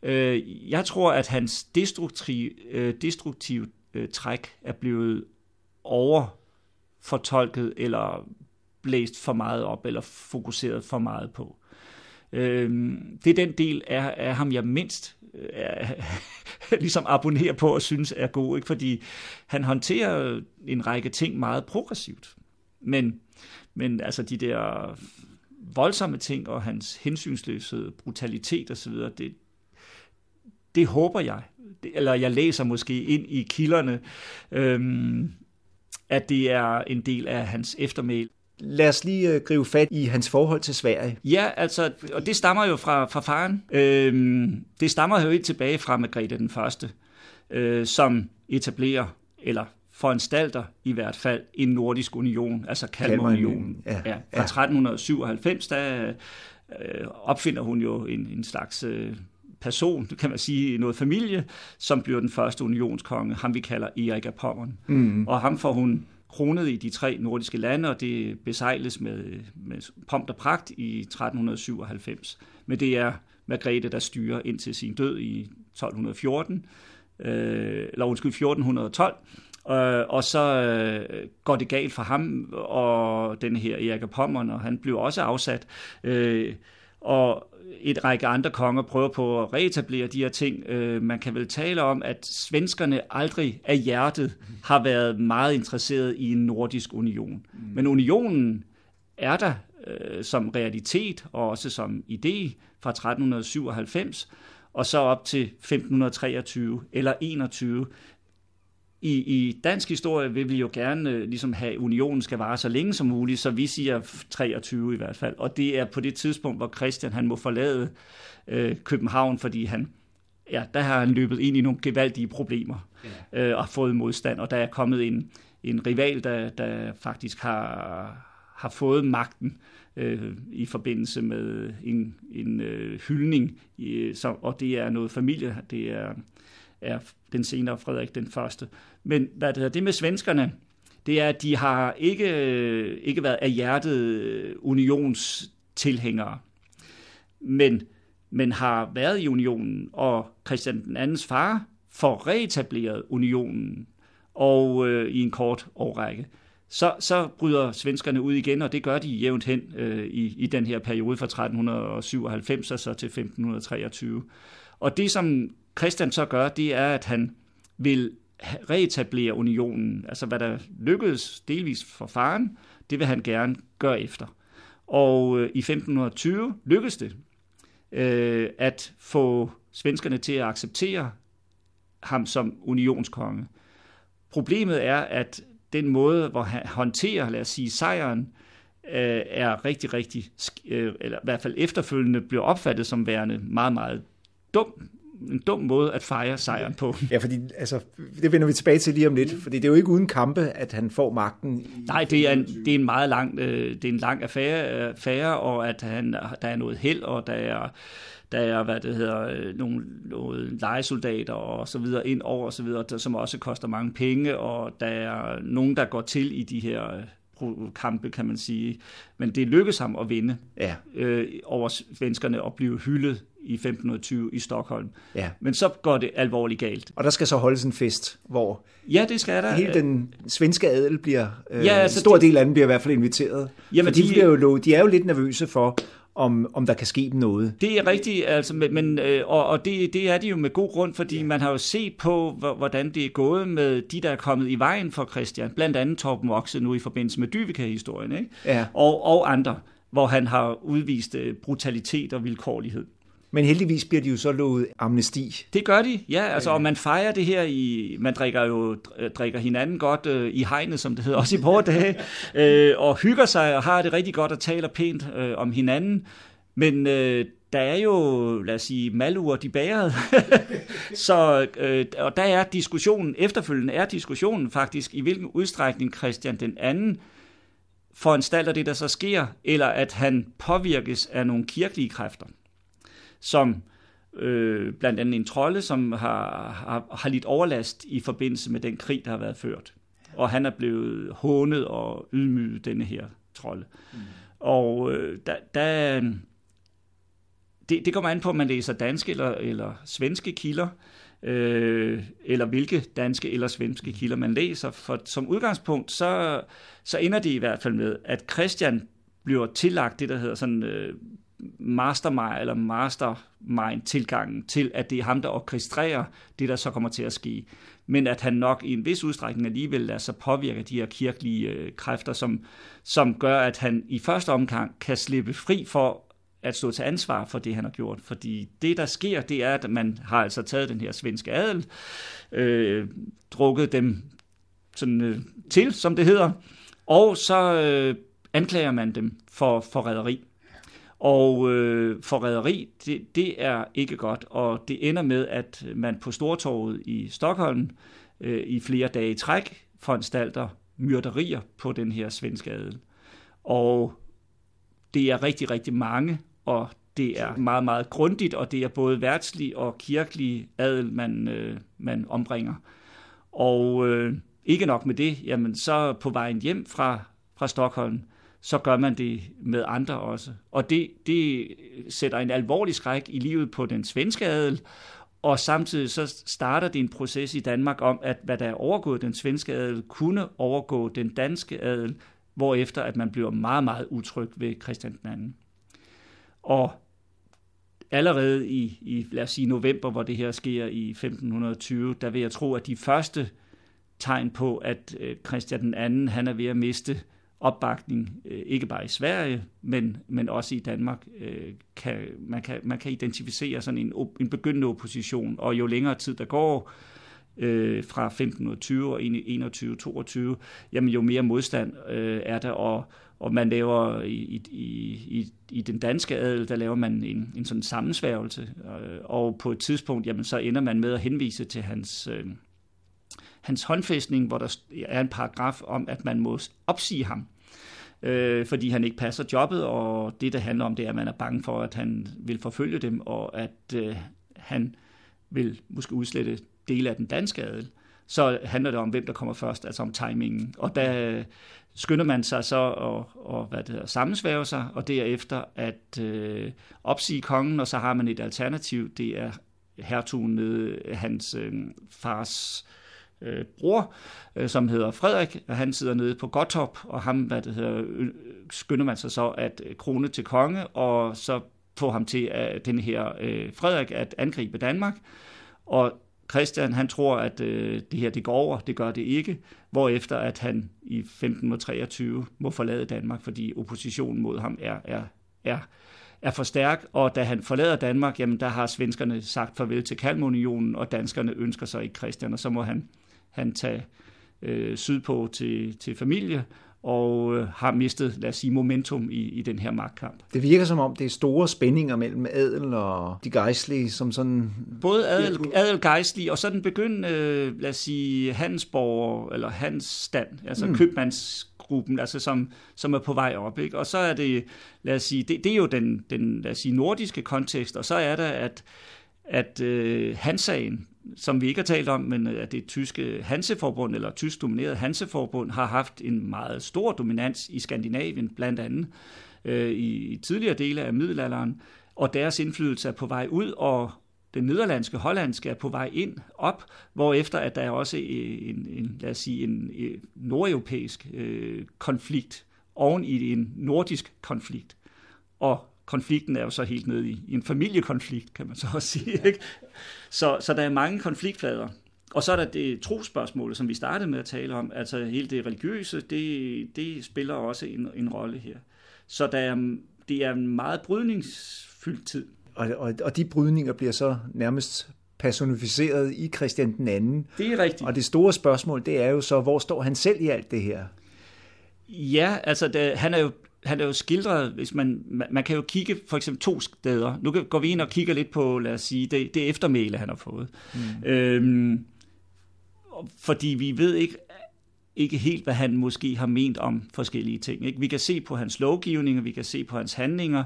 Øh, jeg tror, at hans destruktive, øh, destruktive øh, træk er blevet overfortolket eller blæst for meget op, eller fokuseret for meget på. Øh, det er den del af, af ham, jeg mindst ligesom abonnerer på og synes er god, ikke? fordi han håndterer en række ting meget progressivt. Men, men altså de der voldsomme ting og hans hensynsløse brutalitet osv., det, det håber jeg, eller jeg læser måske ind i kilderne, øhm, at det er en del af hans eftermæl. Lad os lige øh, gribe fat i hans forhold til Sverige. Ja, altså, og det stammer jo fra, fra faren. Øhm, det stammer jo ikke tilbage fra Margrethe den Første, øh, som etablerer, eller foranstalter i hvert fald, en nordisk union, altså Kalmarunionen. Ja, ja. Fra 1397, der øh, opfinder hun jo en, en slags... Øh, person, kan man sige, noget familie, som bliver den første unionskonge, ham vi kalder Erik af Pommern. Mm. Og ham får hun kronet i de tre nordiske lande, og det besejles med, med pomp og pragt i 1397. Men det er Margrethe, der styrer indtil sin død i 1214, øh, eller undskyld, 1412, Øh, og så øh, går det galt for ham og den her Erik af Pommern, og han blev også afsat. Øh, og et række andre konger prøver på at reetablere de her ting. Øh, man kan vel tale om, at svenskerne aldrig af hjertet har været meget interesseret i en nordisk union. Mm. Men unionen er der øh, som realitet og også som idé fra 1397 og så op til 1523 eller 21 i, i dansk historie vil vi jo gerne øh, ligesom have, at unionen skal vare så længe som muligt, så vi siger 23 i hvert fald. Og det er på det tidspunkt, hvor Christian han må forlade øh, København, fordi han, ja, der har han løbet ind i nogle gevaldige problemer ja. øh, og fået modstand, og der er kommet en, en rival, der, der faktisk har, har fået magten øh, i forbindelse med en, en øh, hyldning, i, så, og det er noget familie, det er er den senere Frederik den første. Men hvad det, hedder, det med svenskerne, det er, at de har ikke, øh, ikke været af hjertet øh, unionstilhængere, men, men har været i unionen, og Christian den andens far får reetableret unionen og øh, i en kort årrække. Så, så bryder svenskerne ud igen, og det gør de jævnt hen øh, i, i den her periode fra 1397 og så til 1523. Og det, som Christian så gør, det er, at han vil reetablere unionen. Altså hvad der lykkedes delvis for faren, det vil han gerne gøre efter. Og øh, i 1520 lykkedes det øh, at få svenskerne til at acceptere ham som unionskonge. Problemet er, at den måde, hvor han håndterer, lad os sige, sejren, øh, er rigtig, rigtig, øh, eller i hvert fald efterfølgende bliver opfattet som værende meget, meget dum en dum måde at fejre sejren på. Ja, fordi altså, det vender vi tilbage til lige om lidt, fordi det er jo ikke uden kampe, at han får magten. Nej, det er en, det er en meget lang, øh, det er en lang affære, affære, og at han, der er noget held, og der er der er, hvad det hedder, øh, nogle, nogle legesoldater og så videre ind over og så videre, der, som også koster mange penge, og der er nogen, der går til i de her kampe, kan man sige. Men det lykkedes ham at vinde ja. øh, over svenskerne og blive hyldet i 1520 i Stockholm. Ja. Men så går det alvorligt galt. Og der skal så holdes en fest, hvor ja, det skal der. hele den svenske adel bliver, øh, ja, altså en stor de, del af den bliver i hvert fald inviteret. Jamen, for de, de, bliver jo, de er jo lidt nervøse for, om, om der kan ske noget. Det er rigtigt, altså, men, øh, og, og det, det er det jo med god grund, fordi ja. man har jo set på, hvordan det er gået med de, der er kommet i vejen for Christian, blandt andet Torben Vokse nu i forbindelse med Dyvika-historien, ikke? Ja. Og, og andre, hvor han har udvist øh, brutalitet og vilkårlighed. Men heldigvis bliver de jo så lovet amnesti. Det gør de, ja. Altså, og man fejrer det her i... Man drikker jo drikker hinanden godt øh, i hegnet, som det hedder, også i vores dage, øh, og hygger sig og har det rigtig godt og taler pænt øh, om hinanden. Men øh, der er jo, lad os sige, malur de bæret. så, øh, og der er diskussionen, efterfølgende er diskussionen faktisk, i hvilken udstrækning Christian den anden foranstalter det, der så sker, eller at han påvirkes af nogle kirkelige kræfter som øh, blandt andet en trolde, som har, har, har lidt overlast i forbindelse med den krig, der har været ført. Og han er blevet hånet og ydmyget, denne her trolde. Mm. Og øh, der, der, det, det kommer an på, om man læser danske eller, eller svenske kilder, øh, eller hvilke danske eller svenske kilder man læser. For som udgangspunkt, så, så ender det i hvert fald med, at Christian bliver tillagt det, der hedder sådan øh, mastermind eller mastermind tilgangen til, at det er ham, der orkestrerer det, der så kommer til at ske. Men at han nok i en vis udstrækning alligevel lader sig påvirke de her kirkelige øh, kræfter, som, som gør, at han i første omgang kan slippe fri for at stå til ansvar for det, han har gjort. Fordi det, der sker, det er, at man har altså taget den her svenske adel, øh, drukket dem sådan, øh, til, som det hedder, og så øh, anklager man dem for forræderi. Og øh, forræderi, det, det er ikke godt, og det ender med, at man på Stortorvet i Stockholm øh, i flere dage i træk foranstalter myrderier på den her svenske adel. Og det er rigtig, rigtig mange, og det er meget, meget grundigt, og det er både værtslig og kirkelig adel, man, øh, man ombringer. Og øh, ikke nok med det, jamen så på vejen hjem fra, fra Stockholm, så gør man det med andre også. Og det, det sætter en alvorlig skræk i livet på den svenske adel, og samtidig så starter det en proces i Danmark om, at hvad der er overgået den svenske adel, kunne overgå den danske adel, hvorefter at man bliver meget, meget utryg ved Christian II. Og allerede i, i, lad os sige, november, hvor det her sker i 1520, der vil jeg tro, at de første tegn på, at øh, Christian Christian anden, han er ved at miste opbakning, øh, ikke bare i Sverige, men, men også i Danmark. Øh, kan, man, kan, man kan identificere sådan en, en begyndende opposition, og jo længere tid der går, øh, fra 1520 og 21, 22, jamen jo mere modstand øh, er der, og, og man laver i, i, i, i den danske adel, der laver man en, en sådan sammensværgelse, øh, og på et tidspunkt, jamen så ender man med at henvise til hans... Øh, hans håndfæstning, hvor der er en paragraf om, at man må opsige ham øh, fordi han ikke passer jobbet, og det, der handler om, det er, at man er bange for, at han vil forfølge dem, og at øh, han vil måske udslette dele af den danske adel. Så handler det om, hvem der kommer først, altså om timingen. Og der øh, skynder man sig så at, og, hvad det hedder, sammensvæve sig, og derefter at øh, opsige kongen, og så har man et alternativ, det er hertugen med hans øh, fars øh, Øh, bror, øh, som hedder Frederik. Han sidder nede på Gottorp, og ham hvad det hedder, øh, skynder man sig så at øh, krone til konge, og så få ham til at den her øh, Frederik at angribe Danmark. Og Christian, han tror, at øh, det her det går over, det gør det ikke, hvorefter at han i 1523 må forlade Danmark, fordi oppositionen mod ham er, er, er, er for stærk, og da han forlader Danmark, jamen der har svenskerne sagt farvel til Kalmunionen, og danskerne ønsker sig ikke Christian, og så må han han tage øh, sydpå til, til familie, og øh, har mistet, lad os sige, momentum i, i den her magtkamp. Det virker som om, det er store spændinger mellem adel og de gejstlige, som sådan... Både adel, adel gejstlige, og så den begyndende, øh, lad os sige, handelsborger, eller handelsstand, altså mm. købmandsgruppen, altså som, som er på vej op. Ikke? Og så er det, lad os sige, det, det er jo den, den lad os sige, nordiske kontekst, og så er der, at at øh, Hansagen, som vi ikke har talt om, men øh, at det tyske Hanseforbund, eller tysk domineret Hanseforbund, har haft en meget stor dominans i Skandinavien, blandt andet øh, i tidligere dele af middelalderen, og deres indflydelse er på vej ud, og den nederlandske, hollandske er på vej ind, op, hvor efter at der er også en, en lad os sige, en, en nordeuropæisk øh, konflikt oven i en nordisk konflikt. Og konflikten er jo så helt nede i, i en familiekonflikt, kan man så også sige. Ikke? Så, så der er mange konfliktflader. Og så er der det trospørgsmål, som vi startede med at tale om. Altså hele det religiøse, det, det spiller også en, en rolle her. Så der er, det er en meget brydningsfyldt tid. Og, og, og de brydninger bliver så nærmest personificeret i Christian den anden. Det er rigtigt. Og det store spørgsmål, det er jo så, hvor står han selv i alt det her? Ja, altså det, han er jo han er jo skildret, hvis man, man, man kan jo kigge for eksempel to steder. Nu går vi ind og kigger lidt på, lad os sige, det, det eftermæle, han har fået. Mm. Øhm, fordi vi ved ikke, ikke helt, hvad han måske har ment om forskellige ting. Ikke? Vi kan se på hans lovgivning, og vi kan se på hans handlinger,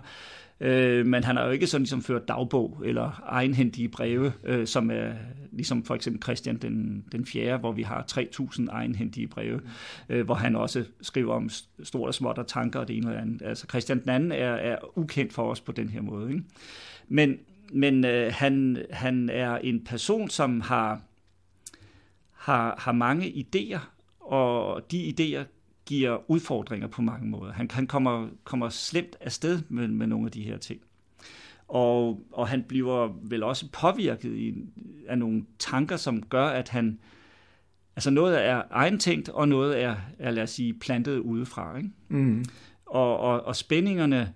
øh, men han har jo ikke sådan ligesom ført dagbog eller egenhændige breve, øh, som er ligesom for eksempel Christian den, den 4., hvor vi har 3.000 egenhændige breve, øh, hvor han også skriver om stort og småt og tanker og det ene og det andet. Altså Christian den anden er, er ukendt for os på den her måde. Ikke? Men, men øh, han, han er en person, som har har, har mange idéer, og de idéer giver udfordringer på mange måder. Han, han kommer, kommer slemt afsted med, med nogle af de her ting. Og, og han bliver vel også påvirket i, af nogle tanker, som gør, at han... Altså noget er egentænkt, og noget er, er lad os sige, plantet udefra. Ikke? Mm. Og, og, og spændingerne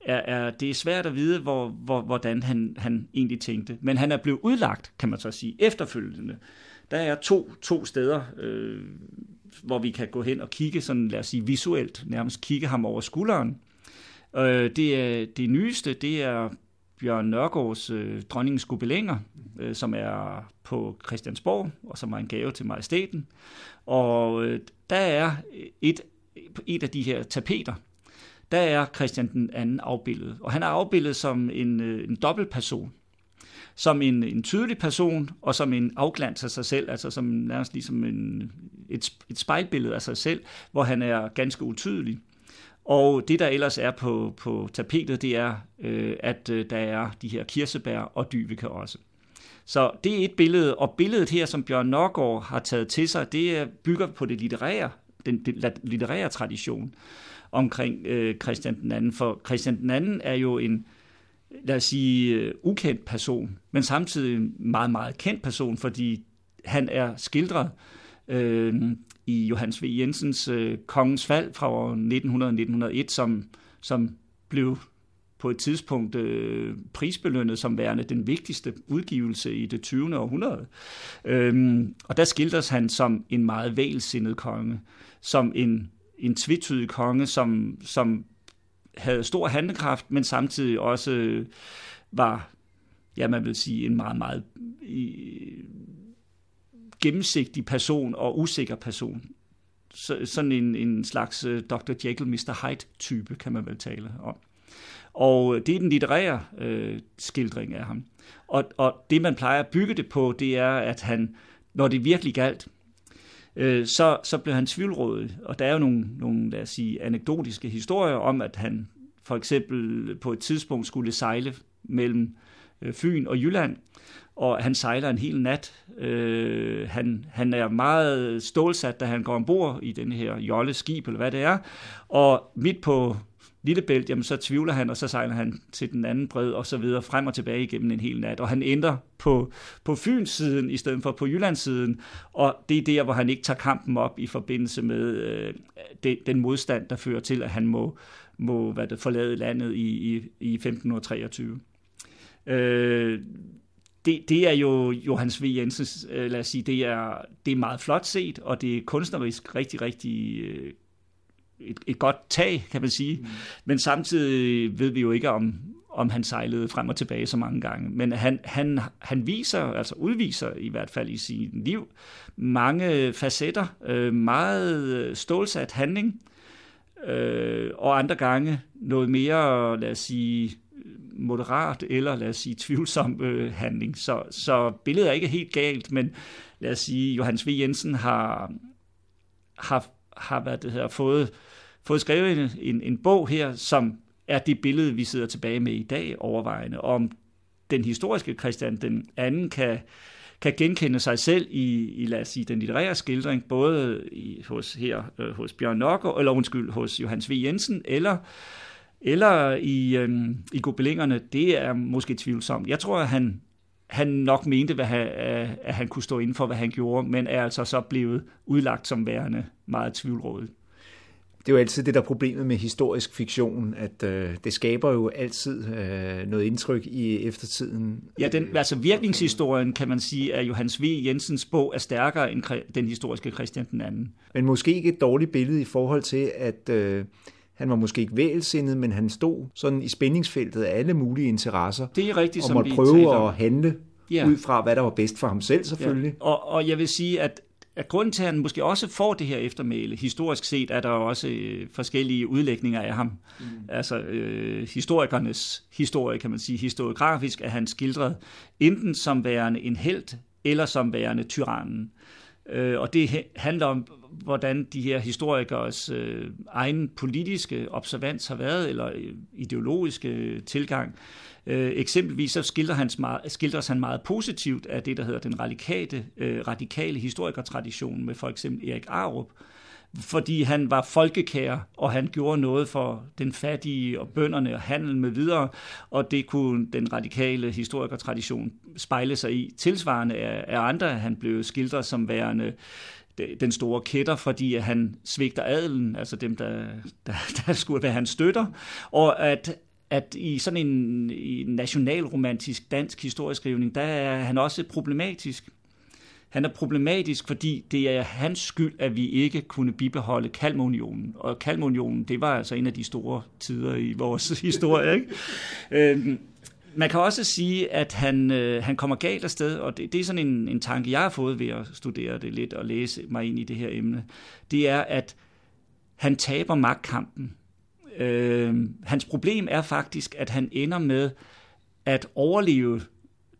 er, er... Det er svært at vide, hvor, hvor, hvordan han, han egentlig tænkte. Men han er blevet udlagt, kan man så sige, efterfølgende der er to, to steder, øh, hvor vi kan gå hen og kigge, sådan lad os sige visuelt, nærmest kigge ham over skulderen. Øh, det, er, det nyeste, det er Bjørn Nørgaards øh, Dronningens Gubelænger, øh, som er på Christiansborg, og som er en gave til majestæten. Og øh, der er et, et af de her tapeter, der er Christian den anden afbildet. Og han er afbildet som en, øh, en dobbeltperson som en, en tydelig person, og som en afglans af sig selv, altså som nærmest ligesom en, et, et spejlbillede af sig selv, hvor han er ganske utydelig. Og det, der ellers er på, på tapetet, det er, øh, at øh, der er de her kirsebær og dyveke også. Så det er et billede, og billedet her, som Bjørn Norgård har taget til sig, det bygger på det litterære, den, den litterære tradition omkring øh, Christian den anden. For Christian den anden er jo en, lad os sige, øh, ukendt person, men samtidig en meget, meget kendt person, fordi han er skildret øh, i Johannes V. Jensens øh, Kongens Fald fra 1900-1901, som, som blev på et tidspunkt øh, prisbelønnet som værende den vigtigste udgivelse i det 20. århundrede. Øhm, og der skildres han som en meget vælsindet konge, som en, en tvetydig konge, som, som havde stor handlekraft, men samtidig også øh, var, ja, man vil sige, en meget, meget gennemsigtig person og usikker person. Så, sådan en, en slags øh, Dr. Jekyll, Mr. Hyde-type, kan man vel tale om. Og øh, det er den litterære øh, skildring af ham. Og, og det, man plejer at bygge det på, det er, at han, når det virkelig galt, øh, så, så blev han tvivlrådet. Og der er jo nogle, nogle, lad os sige, anekdotiske historier om, at han for eksempel på et tidspunkt skulle sejle mellem øh, Fyn og Jylland, og han sejler en hel nat. Øh, han, han er meget stålsat, da han går ombord i den her jolle skib, eller hvad det er, og midt på Lillebælt, jamen så tvivler han, og så sejler han til den anden bred, og så videre, frem og tilbage igennem en hel nat. Og han ændrer på, på Fyns siden, i stedet for på Jyllands siden, og det er der, hvor han ikke tager kampen op i forbindelse med øh, det, den modstand, der fører til, at han må, må hvad det, forlade landet i, i, i 1523. Øh, det, det er jo Johannes V. Jensens, øh, lad os sige, det er, det er meget flot set, og det er kunstnerisk rigtig, rigtig øh, et, et godt tag, kan man sige. Mm. Men samtidig ved vi jo ikke, om, om han sejlede frem og tilbage så mange gange. Men han, han, han viser, altså udviser i hvert fald i sit liv, mange facetter, øh, meget stålsat handling, øh, og andre gange noget mere, lad os sige, moderat eller lad os sige tvivlsom øh, handling. Så, så billedet er ikke helt galt, men lad os sige, Johannes V. Jensen har, har, har hvad det her, fået, fået skrevet en, en, en bog her, som er det billede, vi sidder tilbage med i dag overvejende, om den historiske Christian den anden kan, kan genkende sig selv i, i, lad os sige, den litterære skildring, både i, hos her øh, hos Bjørn Nokke, eller undskyld, hos Johannes V. Jensen, eller eller i, øh, i gobelingerne, det er måske tvivlsomt. Jeg tror, at han, han nok mente, hvad han, at han kunne stå inden for, hvad han gjorde, men er altså så blevet udlagt som værende meget tvivlrådet det er jo altid det der problemet med historisk fiktion, at øh, det skaber jo altid øh, noget indtryk i eftertiden. Ja, den, altså virkningshistorien, kan man sige, at Johannes V. Jensens bog er stærkere end den historiske Christian den anden. Men måske ikke et dårligt billede i forhold til, at øh, han var måske ikke vælsindet, men han stod sådan i spændingsfeltet af alle mulige interesser. Det er rigtigt, og som vi prøve at handle ja. ud fra, hvad der var bedst for ham selv selvfølgelig. Ja. Og, og jeg vil sige, at at grunden til, at han måske også får det her eftermæle, historisk set er der også øh, forskellige udlægninger af ham. Mm. Altså øh, historikernes historie, kan man sige, historiografisk er han skildret enten som værende en held, eller som værende tyrannen. Øh, og det handler om, hvordan de her historikers øh, egen politiske observans har været, eller øh, ideologiske øh, tilgang. Øh, eksempelvis så skildrer han, meget, skildres han meget positivt af det, der hedder den radikale, øh, radikale historikertradition med for eksempel Erik Arup, fordi han var folkekær, og han gjorde noget for den fattige og bønderne og handel med videre, og det kunne den radikale historikertradition spejle sig i. Tilsvarende af, andre, han blev skildret som værende den store kætter, fordi han svigter adelen, altså dem, der, der, der skulle være hans støtter, og at at i sådan en i nationalromantisk dansk historieskrivning, der er han også problematisk. Han er problematisk, fordi det er hans skyld, at vi ikke kunne bibeholde Kalmunionen. Og Kalmunionen, det var altså en af de store tider i vores historie. Ikke? Øhm, man kan også sige, at han, øh, han kommer galt afsted, og det, det er sådan en, en tanke, jeg har fået ved at studere det lidt og læse mig ind i det her emne. Det er, at han taber magtkampen Øh, hans problem er faktisk, at han ender med at overleve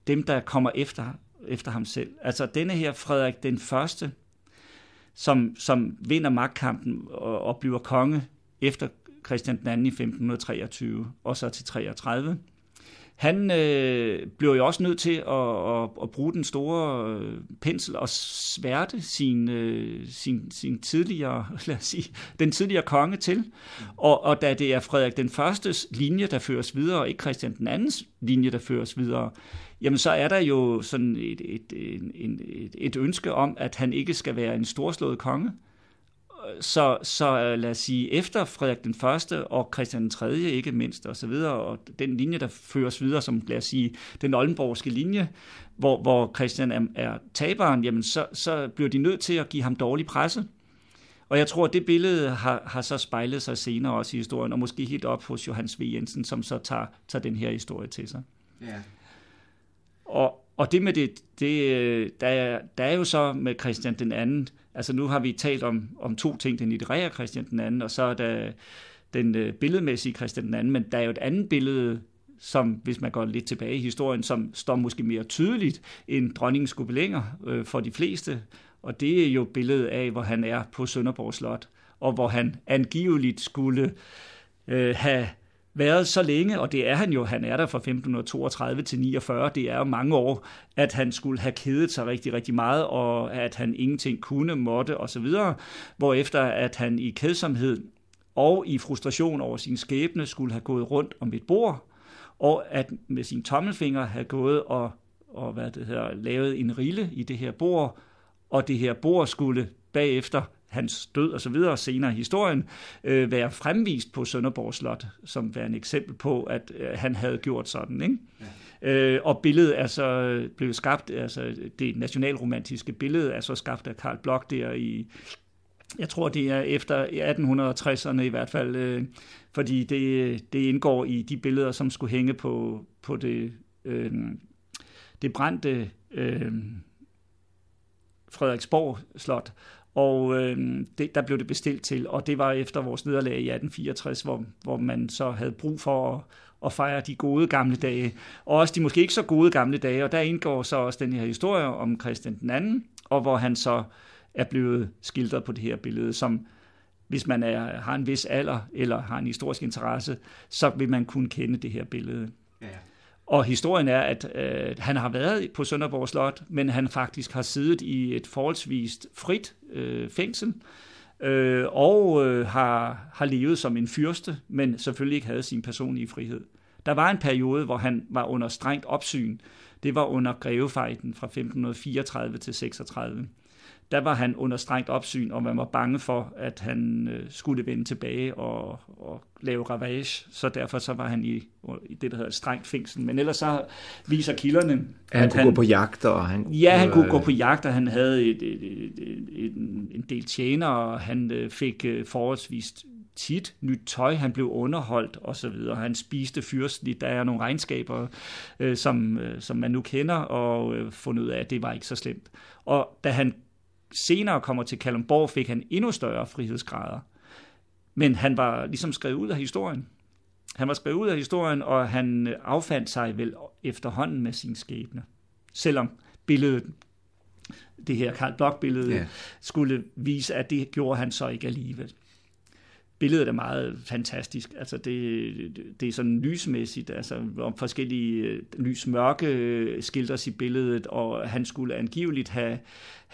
dem, der kommer efter, efter ham selv. Altså denne her Frederik den Første, som, som vinder magtkampen og, og bliver konge efter Christian den anden i 1523 og så til 33. Han øh, blev jo også nødt til at, at, at bruge den store øh, pensel og sværte sin, øh, sin, sin tidligere, lad os sige, den tidligere konge til. Og, og da det er Frederik den førstes linje, der føres videre, og ikke Christian den andens linje, der føres videre, jamen så er der jo sådan et, et, et, et, et ønske om, at han ikke skal være en storslået konge, så, så øh, lad os sige, efter Frederik den Første og Christian den 3. ikke mindst, og så videre, og den linje, der føres videre, som lad os sige, den oldenborgske linje, hvor, hvor Christian er, er taberen, jamen så, så bliver de nødt til at give ham dårlig presse. Og jeg tror, at det billede har, har så spejlet sig senere også i historien, og måske helt op hos Johannes V. Jensen, som så tager, tager den her historie til sig. Ja. Og, og det med det, det øh, der, er, der er jo så med Christian den anden, Altså nu har vi talt om, om to ting, den litterære Christian den anden, og så er der den øh, billedmæssige Christian den anden, men der er jo et andet billede, som hvis man går lidt tilbage i historien, som står måske mere tydeligt end dronningens gobelinger øh, for de fleste, og det er jo billedet af, hvor han er på Sønderborg Slot, og hvor han angiveligt skulle øh, have været så længe, og det er han jo, han er der fra 1532 til 49, det er jo mange år, at han skulle have kedet sig rigtig, rigtig meget, og at han ingenting kunne, måtte osv., hvorefter at han i kedsomhed og i frustration over sin skæbne skulle have gået rundt om et bord, og at med sin tommelfinger have gået og, og hvad det hedder, lavet en rille i det her bord, og det her bord skulle bagefter hans død og så videre senere i historien, øh, være fremvist på Sønderborg Slot, som var en eksempel på, at øh, han havde gjort sådan. Ikke? Ja. Øh, og billedet er så blevet skabt, altså det nationalromantiske billede er så skabt af Karl Bloch der i, jeg tror det er efter 1860'erne i hvert fald, øh, fordi det, det indgår i de billeder, som skulle hænge på, på det, øh, det brændte øh, Frederiksborg Slot, og øh, det, der blev det bestilt til, og det var efter vores nederlag i 1864, hvor, hvor man så havde brug for at, at fejre de gode gamle dage, og også de måske ikke så gode gamle dage, og der indgår så også den her historie om Christian den anden, og hvor han så er blevet skildret på det her billede, som hvis man er, har en vis alder eller har en historisk interesse, så vil man kunne kende det her billede. Ja. Og historien er, at øh, han har været på Sønderborg Slot, men han faktisk har siddet i et forholdsvist frit øh, fængsel, øh, og øh, har, har levet som en fyrste, men selvfølgelig ikke havde sin personlige frihed. Der var en periode, hvor han var under strengt opsyn. Det var under grevefejden fra 1534 til 36 der var han under strengt opsyn, og man var bange for, at han øh, skulle vende tilbage og, og lave ravage. Så derfor så var han i, i det, der hedder strengt fængsel. Men ellers så viser kilderne, han at han kunne han, gå på jagt. Og han, ja, han kunne gå på jagt, og han havde et, et, et, et, en del tjener, og han øh, fik øh, forholdsvis tit nyt tøj, han blev underholdt og så videre. Han spiste fyrstligt. Der er nogle regnskaber, øh, som, øh, som man nu kender, og øh, fundet ud af, at det var ikke så slemt. Og da han senere kommer til Kalundborg, fik han endnu større frihedsgrader. Men han var ligesom skrevet ud af historien. Han var skrevet ud af historien, og han øh, affandt sig vel efterhånden med sin skæbne. Selvom billedet, det her Karl Blok-billede, yeah. skulle vise, at det gjorde han så ikke alligevel billedet er meget fantastisk. Altså det, det er sådan lysmæssigt, altså om forskellige øh, lys-mørke øh, skildres i billedet, og han skulle angiveligt have,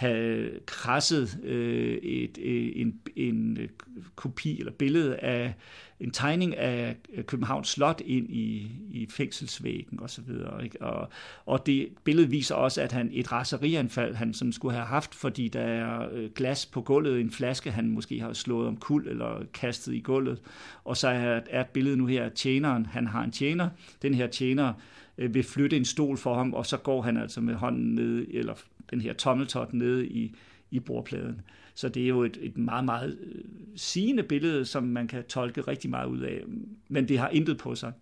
have krasset øh, et, øh, en, en øh, kopi eller billede af en tegning af Københavns Slot ind i, i fængselsvæggen og så videre. Ikke? Og, og det billede viser også, at han et raserianfald, han sådan skulle have haft, fordi der er øh, glas på gulvet, en flaske, han måske har slået om kul eller kastet i gulvet. Og så er, er et billede nu her tjeneren. Han har en tjener. Den her tjener vil flytte en stol for ham, og så går han altså med hånden ned, eller den her tommeltot nede i, i bordpladen. Så det er jo et, et meget, meget øh, sigende billede, som man kan tolke rigtig meget ud af, men det har intet på sig.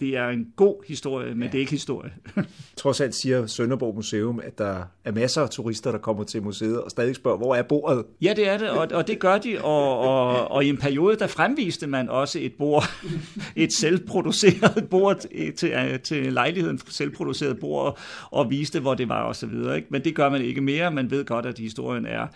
Det er en god historie, men ja. det er ikke historie. Trods alt siger Sønderborg Museum, at der er masser af turister, der kommer til museet og stadig spørger, hvor er bordet? Ja, det er det, og, og det gør de, og, og, og i en periode, der fremviste man også et bord, et selvproduceret bord til, til lejligheden, selvproduceret bord, og viste, hvor det var og så videre. Ikke? Men det gør man ikke mere, man ved godt, at historien er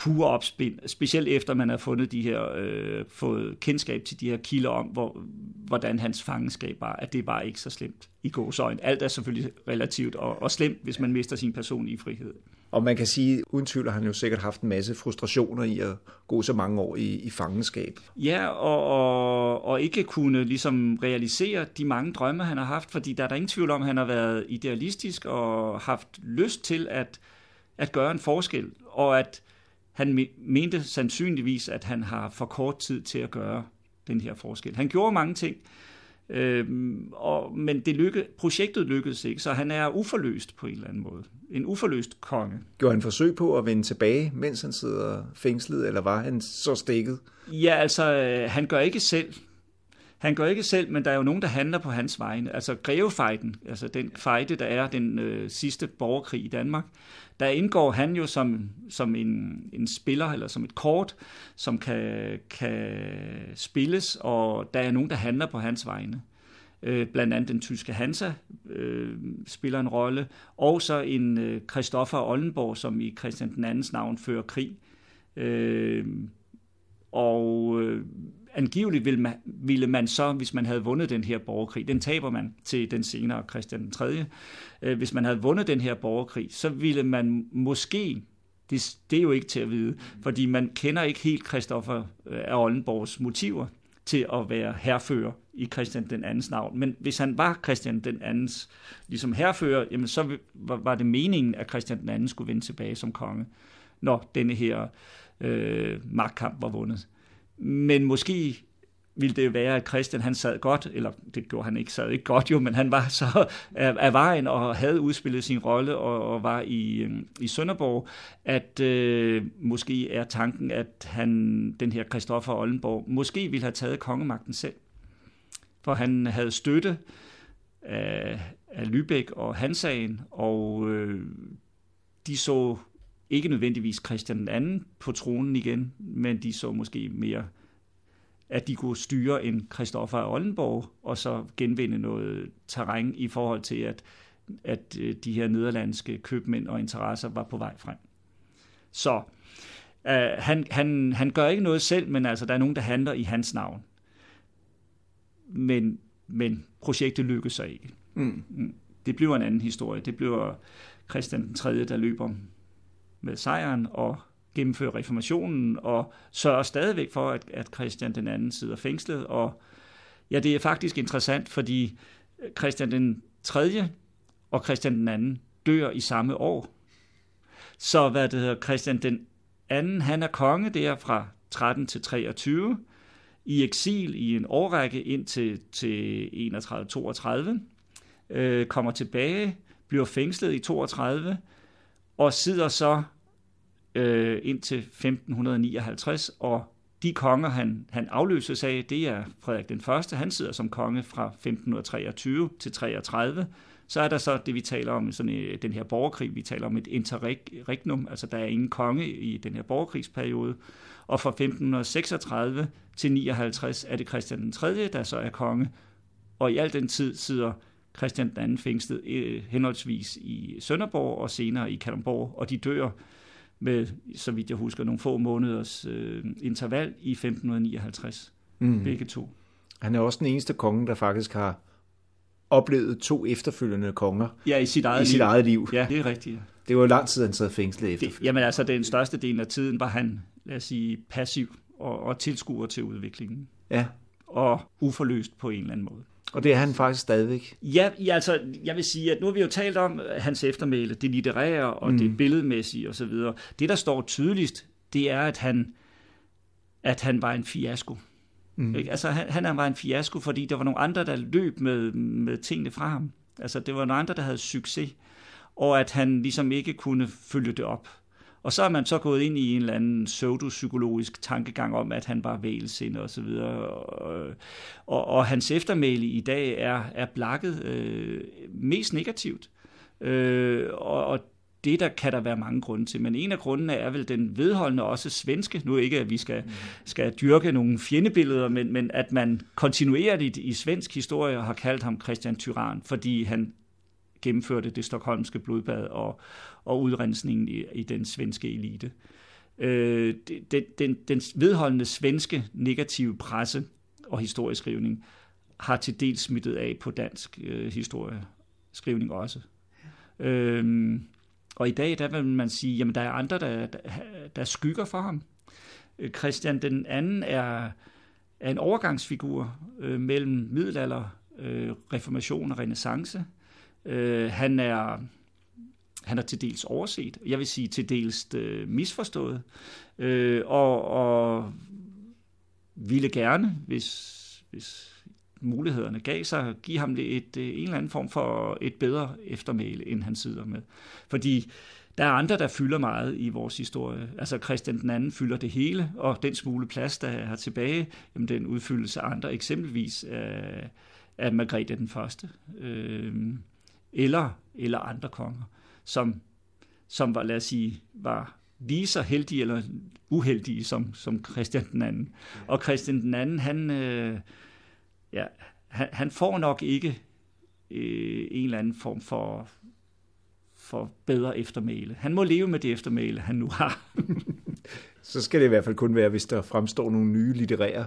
pure opspind, specielt efter man har fundet de her, øh, fået kendskab til de her kilder om, hvor, hvordan hans fangenskab var, at det var ikke så slemt i gåsøjne. Alt er selvfølgelig relativt og, og slemt, hvis man mister sin personlige frihed. Og man kan sige, uden tvivl har han jo sikkert haft en masse frustrationer i at gå så mange år i, i fangenskab. Ja, og, og, og ikke kunne ligesom realisere de mange drømme, han har haft, fordi der er der ingen tvivl om, at han har været idealistisk og haft lyst til at, at gøre en forskel, og at han mente sandsynligvis, at han har for kort tid til at gøre den her forskel. Han gjorde mange ting, øhm, og, men det lykke, projektet lykkedes ikke, så han er uforløst på en eller anden måde. En uforløst konge. Gjorde han forsøg på at vende tilbage, mens han sidder fængslet, eller var han så stikket? Ja, altså, øh, han gør ikke selv. Han gør ikke selv, men der er jo nogen, der handler på hans vegne. Altså grevefejden, altså den fejde, der er den øh, sidste borgerkrig i Danmark, der indgår han jo som, som en, en spiller, eller som et kort, som kan, kan spilles, og der er nogen, der handler på hans vegne. Øh, blandt andet den tyske Hansa øh, spiller en rolle, og så en øh, Christoffer Ollenborg, som i Christian den andens navn fører krig. Øh, og øh, angiveligt ville man, ville man så, hvis man havde vundet den her borgerkrig, den taber man til den senere Christian den 3., øh, hvis man havde vundet den her borgerkrig, så ville man måske, det, det er jo ikke til at vide, fordi man kender ikke helt Christoffer øh, af Oldenborgs motiver til at være herfører i Christian den andens navn. Men hvis han var Christian den andens ligesom herfører, jamen så var, var det meningen, at Christian den anden skulle vende tilbage som konge, når denne her øh, magtkamp var vundet. Men måske ville det være, at Christian han sad godt, eller det gjorde han ikke, sad ikke godt jo, men han var så af, af vejen og havde udspillet sin rolle og, og var i, øhm, i Sønderborg, at øh, måske er tanken, at han, den her Christoffer Ollenborg, måske ville have taget kongemagten selv. For han havde støtte af, af Lübeck og Hansagen, og øh, de så ikke nødvendigvis Christian den anden på tronen igen, men de så måske mere, at de kunne styre en Christoffer af Oldenborg, og så genvinde noget terræn i forhold til, at, at øh, de her nederlandske købmænd og interesser var på vej frem. Så uh, han, han, han gør ikke noget selv, men altså, der er nogen, der handler i hans navn. Men, men projektet lykkes sig ikke. Mm. mm. Det bliver en anden historie. Det bliver Christian den 3., der løber med sejren og gennemfører reformationen og sørger stadigvæk for, at, at Christian den anden sidder fængslet. Og ja, det er faktisk interessant, fordi Christian den 3. og Christian den anden dør i samme år. Så hvad det hedder, Christian den anden, han er konge der fra 13 til 23, i eksil i en årrække ind til, til 31-32, øh, kommer tilbage, bliver fængslet i 32, og sidder så øh, indtil 1559, og de konger, han, han afløses af, det er Frederik den Første. Han sidder som konge fra 1523 til 33. Så er der så det, vi taler om, sådan øh, den her borgerkrig. Vi taler om et interregnum, altså der er ingen konge i den her borgerkrigsperiode. Og fra 1536 til 59 er det Christian den 3., der så er konge. Og i al den tid sidder Christian anden fængslet øh, henholdsvis i Sønderborg og senere i Kalundborg, og de dør med, så vidt jeg husker, nogle få måneders øh, interval i 1559, mm. begge to. Han er også den eneste konge, der faktisk har oplevet to efterfølgende konger ja, i sit eget, i sit liv. eget liv. Ja, det er rigtigt. Ja. Det var jo lang tid, han sad fængslet efter. Det, jamen altså, den største del af tiden var han, lad os sige, passiv og, og tilskuer til udviklingen. Ja. Og uforløst på en eller anden måde. Og det er han faktisk stadigvæk. Ja, altså, jeg vil sige, at nu har vi jo talt om hans eftermæle, det litterære og mm. det billedmæssige osv. Det, der står tydeligst, det er, at han, at han var en fiasko. Mm. Ikke? Altså, han, han var en fiasko, fordi der var nogle andre, der løb med, med tingene fra ham. Altså, det var nogle andre, der havde succes, og at han ligesom ikke kunne følge det op. Og så er man så gået ind i en eller anden pseudopsykologisk tankegang om, at han var vælsind og så videre. Og, og, og hans eftermæle i dag er, er blakket øh, mest negativt. Øh, og, og det der kan der være mange grunde til, men en af grundene er vel den vedholdende også svenske, nu ikke at vi skal, skal dyrke nogle fjendebilleder, men, men at man kontinuerligt i svensk historie har kaldt ham Christian Tyran, fordi han gennemførte det stokholmske blodbad og, og udrensningen i, i den svenske elite. Øh, den, den, den vedholdende svenske negative presse og historieskrivning har til dels smittet af på dansk øh, historieskrivning også. Ja. Og i dag, der vil man sige, jamen der er andre, der, der, der skygger for ham. Øh, Christian den anden er, er en overgangsfigur øh, mellem middelalder, øh, reformation og renaissance. Øh, han er han er til dels overset, jeg vil sige til dels øh, misforstået, øh, og, og ville gerne, hvis, hvis mulighederne gav sig, give ham et, et, en eller anden form for et bedre eftermæle, end han sidder med. Fordi der er andre, der fylder meget i vores historie. Altså Christian den anden fylder det hele, og den smule plads, der er tilbage, jamen den udfyldes af andre, eksempelvis af, af Margrethe den første, øh, eller, eller andre konger som, som var, lad os sige, var lige så heldige eller uheldige som, som Christian den anden. Og Christian den anden, han, øh, ja, han, han får nok ikke øh, en eller anden form for, for bedre eftermæle. Han må leve med det eftermæle, han nu har. så skal det i hvert fald kun være, hvis der fremstår nogle nye litterære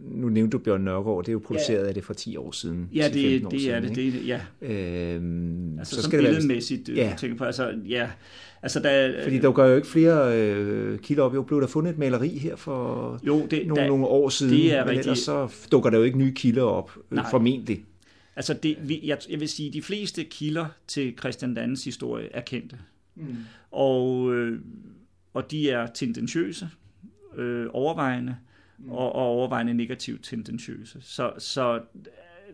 nu nævnte du Bjørn Nørgaard, det er jo produceret ja. af det for 10 år siden. Ja, det, det siden, er det, det det, ja. Øhm, altså så skal det billedmæssigt, være, ja. tænker på, altså, ja. Altså, der, Fordi der gør jo ikke flere øh, kilder op. Jo, blev der fundet et maleri her for jo, det, nogle, der, nogle år siden, det er men rigtig... ellers så dukker der jo ikke nye kilder op, øh, Nej. formentlig. Altså, det, vi, jeg, jeg vil sige, de fleste kilder til Christian Dannes historie er kendte. Mm. Og, øh, og de er tendentiøse, øh, overvejende, Mm. og, og overvejende negativt tendentiøse. Så, så øh,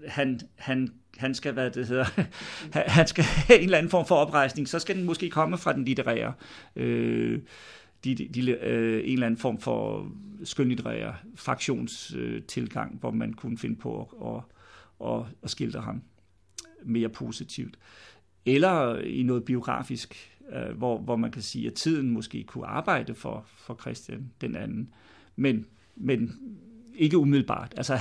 han, han, han skal, hvad det hedder, han skal have en eller anden form for oprejsning, så skal den måske komme fra den litterære, øh, de, de, øh, en eller anden form for skønlitterære fraktionstilgang, øh, hvor man kunne finde på at, at, at, at skildre ham mere positivt. Eller i noget biografisk, øh, hvor, hvor man kan sige, at tiden måske kunne arbejde for, for Christian den anden. Men men ikke umiddelbart. Altså,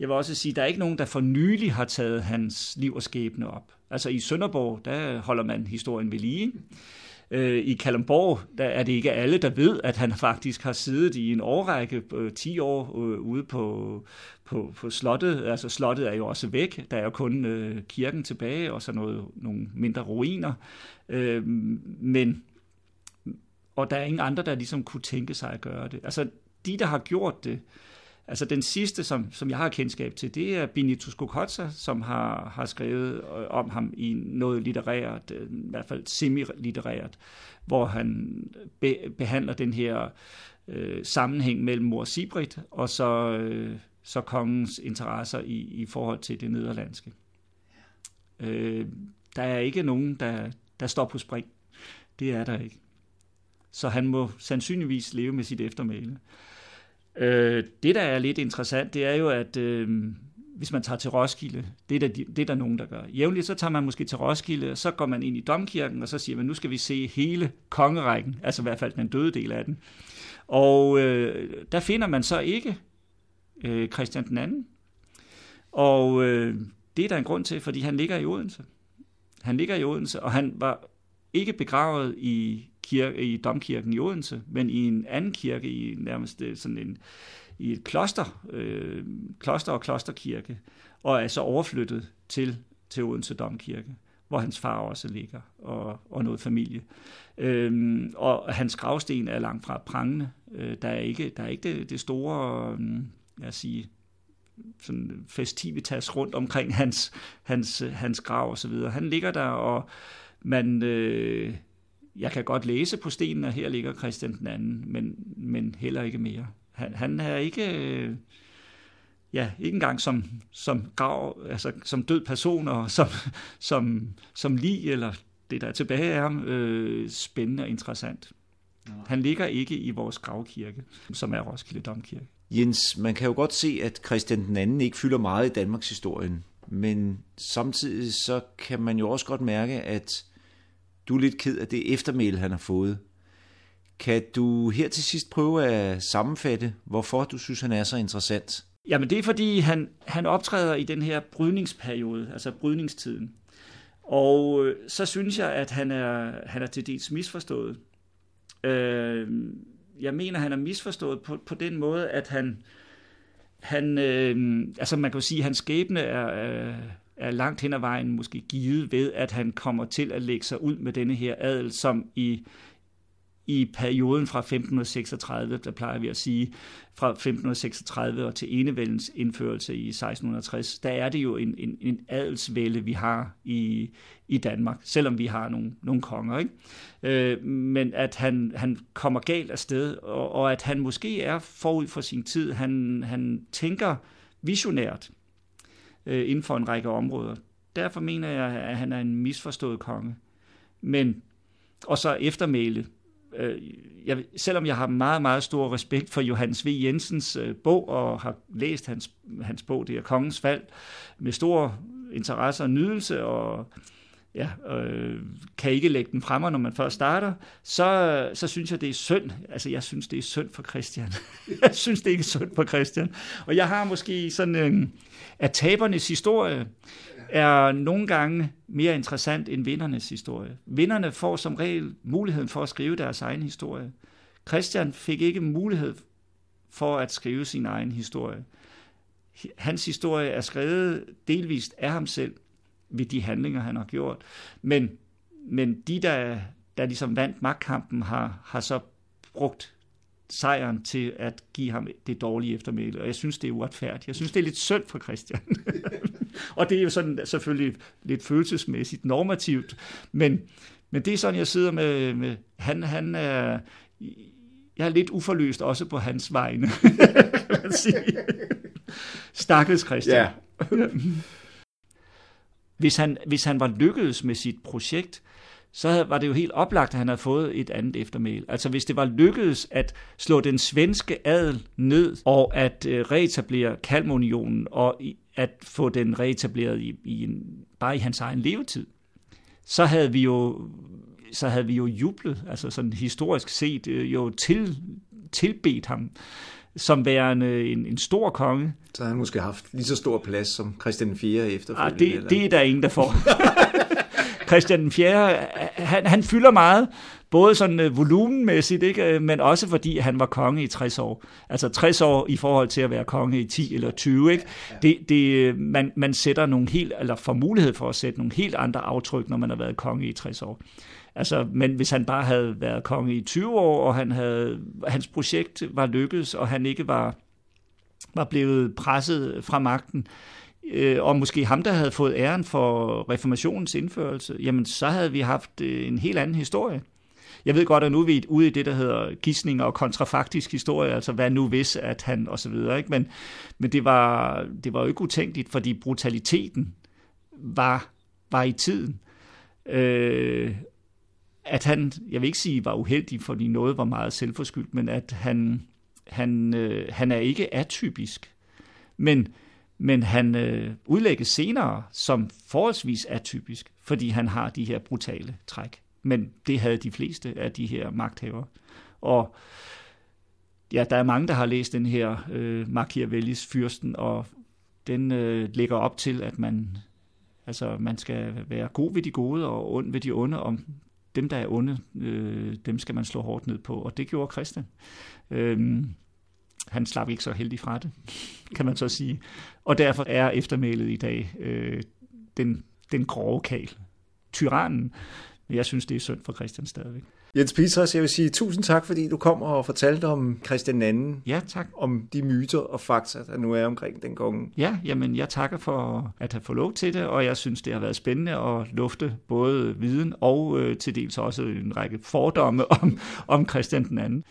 jeg vil også sige, at der er ikke nogen, der for nylig har taget hans liv og skæbne op. Altså i Sønderborg, der holder man historien ved lige. Øh, I Kalundborg, der er det ikke alle, der ved, at han faktisk har siddet i en årrække, øh, 10 år, øh, ude på, på, på slottet. Altså slottet er jo også væk. Der er jo kun øh, kirken tilbage, og så noget, nogle mindre ruiner. Øh, men og der er ingen andre, der ligesom kunne tænke sig at gøre det. Altså, de, der har gjort det, altså den sidste, som, som jeg har kendskab til, det er Benito Skokotsa, som har, har skrevet øh, om ham i noget litterært, øh, i hvert fald semi-litterært, hvor han be, behandler den her øh, sammenhæng mellem mor Sibrit og så, øh, så kongens interesser i, i forhold til det nederlandske. Øh, der er ikke nogen, der, der står på spring. Det er der ikke. Så han må sandsynligvis leve med sit eftermæle. Øh, det, der er lidt interessant, det er jo, at øh, hvis man tager til Roskilde, det er, der, det er der nogen, der gør. Jævnligt så tager man måske til Roskilde, og så går man ind i domkirken, og så siger man, nu skal vi se hele kongerækken, altså i hvert fald den døde del af den. Og øh, der finder man så ikke øh, Christian den anden. Og øh, det er der en grund til, fordi han ligger i Odense. Han ligger i Odense, og han var ikke begravet i, kirke, i domkirken i Odense, men i en anden kirke, i nærmest øh, sådan en, i et kloster, øh, kloster og klosterkirke, og er så overflyttet til, til Odense Domkirke, hvor hans far også ligger, og, og noget familie. Øhm, og hans gravsten er langt fra prangende. Øh, der er ikke, der er ikke det, det store, øh, jeg sige, sådan festivitas rundt omkring hans, hans, øh, hans grav og så videre. Han ligger der, og man, øh, jeg kan godt læse på stenen, at her ligger Christian den anden, men, men heller ikke mere. Han, han er ikke, øh, ja, ikke engang som, som, grav, altså, som død person, og som, som, som lig, eller det der er tilbage af ham, øh, spændende og interessant. Han ligger ikke i vores gravkirke, som er Roskilde Domkirke. Jens, man kan jo godt se, at Christian den anden ikke fylder meget i Danmarks historien, men samtidig så kan man jo også godt mærke, at du er lidt ked af det eftermæl, han har fået. Kan du her til sidst prøve at sammenfatte, hvorfor du synes, han er så interessant? Jamen det er fordi, han, han optræder i den her brydningsperiode, altså brydningstiden. Og øh, så synes jeg, at han er, han er til dels misforstået. Øh, jeg mener, han er misforstået på, på den måde, at han, han øh, altså man kan jo sige, at hans skæbne er, er langt hen ad vejen måske givet ved, at han kommer til at lægge sig ud med denne her adel, som i i perioden fra 1536, der plejer vi at sige, fra 1536 og til enevældens indførelse i 1660, der er det jo en, en, en adelsvælde, vi har i, i Danmark, selvom vi har nogle, nogle konger. Ikke? Øh, men at han, han kommer galt af sted, og, og at han måske er forud for sin tid. Han, han tænker visionært øh, inden for en række områder. Derfor mener jeg, at han er en misforstået konge. Men, og så eftermæle, øh, jeg, selvom jeg har meget, meget stor respekt for Johannes V. Jensens øh, bog, og har læst hans, hans bog, det er Kongens Fald, med stor interesse og nydelse, og ja, øh, kan ikke lægge den fremme, når man først starter, så, så synes jeg, det er synd. Altså, jeg synes, det er synd for Christian. jeg synes, det er ikke synd for Christian. Og jeg har måske sådan en, øh, at tabernes historie er nogle gange mere interessant end vindernes historie. Vinderne får som regel muligheden for at skrive deres egen historie. Christian fik ikke mulighed for at skrive sin egen historie. Hans historie er skrevet delvist af ham selv ved de handlinger, han har gjort. Men, men de, der, der ligesom vandt magtkampen, har, har så brugt sejren til at give ham det dårlige eftermæle. Og jeg synes, det er uretfærdigt. Jeg synes, det er lidt synd for Christian. og det er jo sådan selvfølgelig lidt følelsesmæssigt normativt, men, men det er sådan, jeg sidder med, med han, han er, jeg er lidt uforløst også på hans vegne, kan man sige. Stakkels Christian. Ja hvis, han, hvis han var lykkedes med sit projekt, så var det jo helt oplagt, at han havde fået et andet eftermæl. Altså hvis det var lykkedes at slå den svenske adel ned, og at øh, reetablere Kalmunionen, og at få den reetableret i, i en, bare i hans egen levetid, så havde vi jo så havde vi jo jublet, altså sådan historisk set, øh, jo til, tilbedt ham som værende en, en stor konge. Så har han måske haft lige så stor plads som Christian 4 efterfølgende? Ah, det, det er der ingen, der får. Christian den 4. Han, han fylder meget, både sådan uh, volumenmæssigt, ikke? Øh, men også fordi han var konge i 60 år. Altså 60 år i forhold til at være konge i 10 eller 20. Ikke? Det, det, man, man sætter nogle helt, eller får mulighed for at sætte nogle helt andre aftryk, når man har været konge i 60 år. Altså, men hvis han bare havde været konge i 20 år, og han havde, hans projekt var lykkedes, og han ikke var, var blevet presset fra magten, øh, og måske ham, der havde fået æren for reformationens indførelse, jamen så havde vi haft øh, en helt anden historie. Jeg ved godt, at nu er vi ude i det, der hedder gissning og kontrafaktisk historie, altså hvad nu hvis, at han og så videre, ikke? Men, men det, var, det var jo ikke utænkeligt, fordi brutaliteten var, var i tiden. Øh, at han, jeg vil ikke sige, var uheldig, fordi noget var meget selvforskyldt, men at han, han, øh, han er ikke atypisk. Men, men han øh, udlægges senere som forholdsvis atypisk, fordi han har de her brutale træk. Men det havde de fleste af de her magthavere. Og ja, der er mange, der har læst den her øh, Machiavellis Fyrsten, og den øh, lægger op til, at man, altså, man skal være god ved de gode og ond ved de onde, om dem, der er onde, øh, dem skal man slå hårdt ned på, og det gjorde Christian. Øh, han slap ikke så heldig fra det, kan man så sige. Og derfor er eftermælet i dag øh, den, den grove kal, tyrannen. Jeg synes, det er synd for Christian stadigvæk. Jens Peters, jeg vil sige tusind tak, fordi du kom og fortalte om Christian II. Ja, tak. Om de myter og fakta, der nu er omkring den konge. Ja, jamen jeg takker for at have fået lov til det, og jeg synes, det har været spændende at lufte både viden og øh, til dels også en række fordomme om, om Christian II.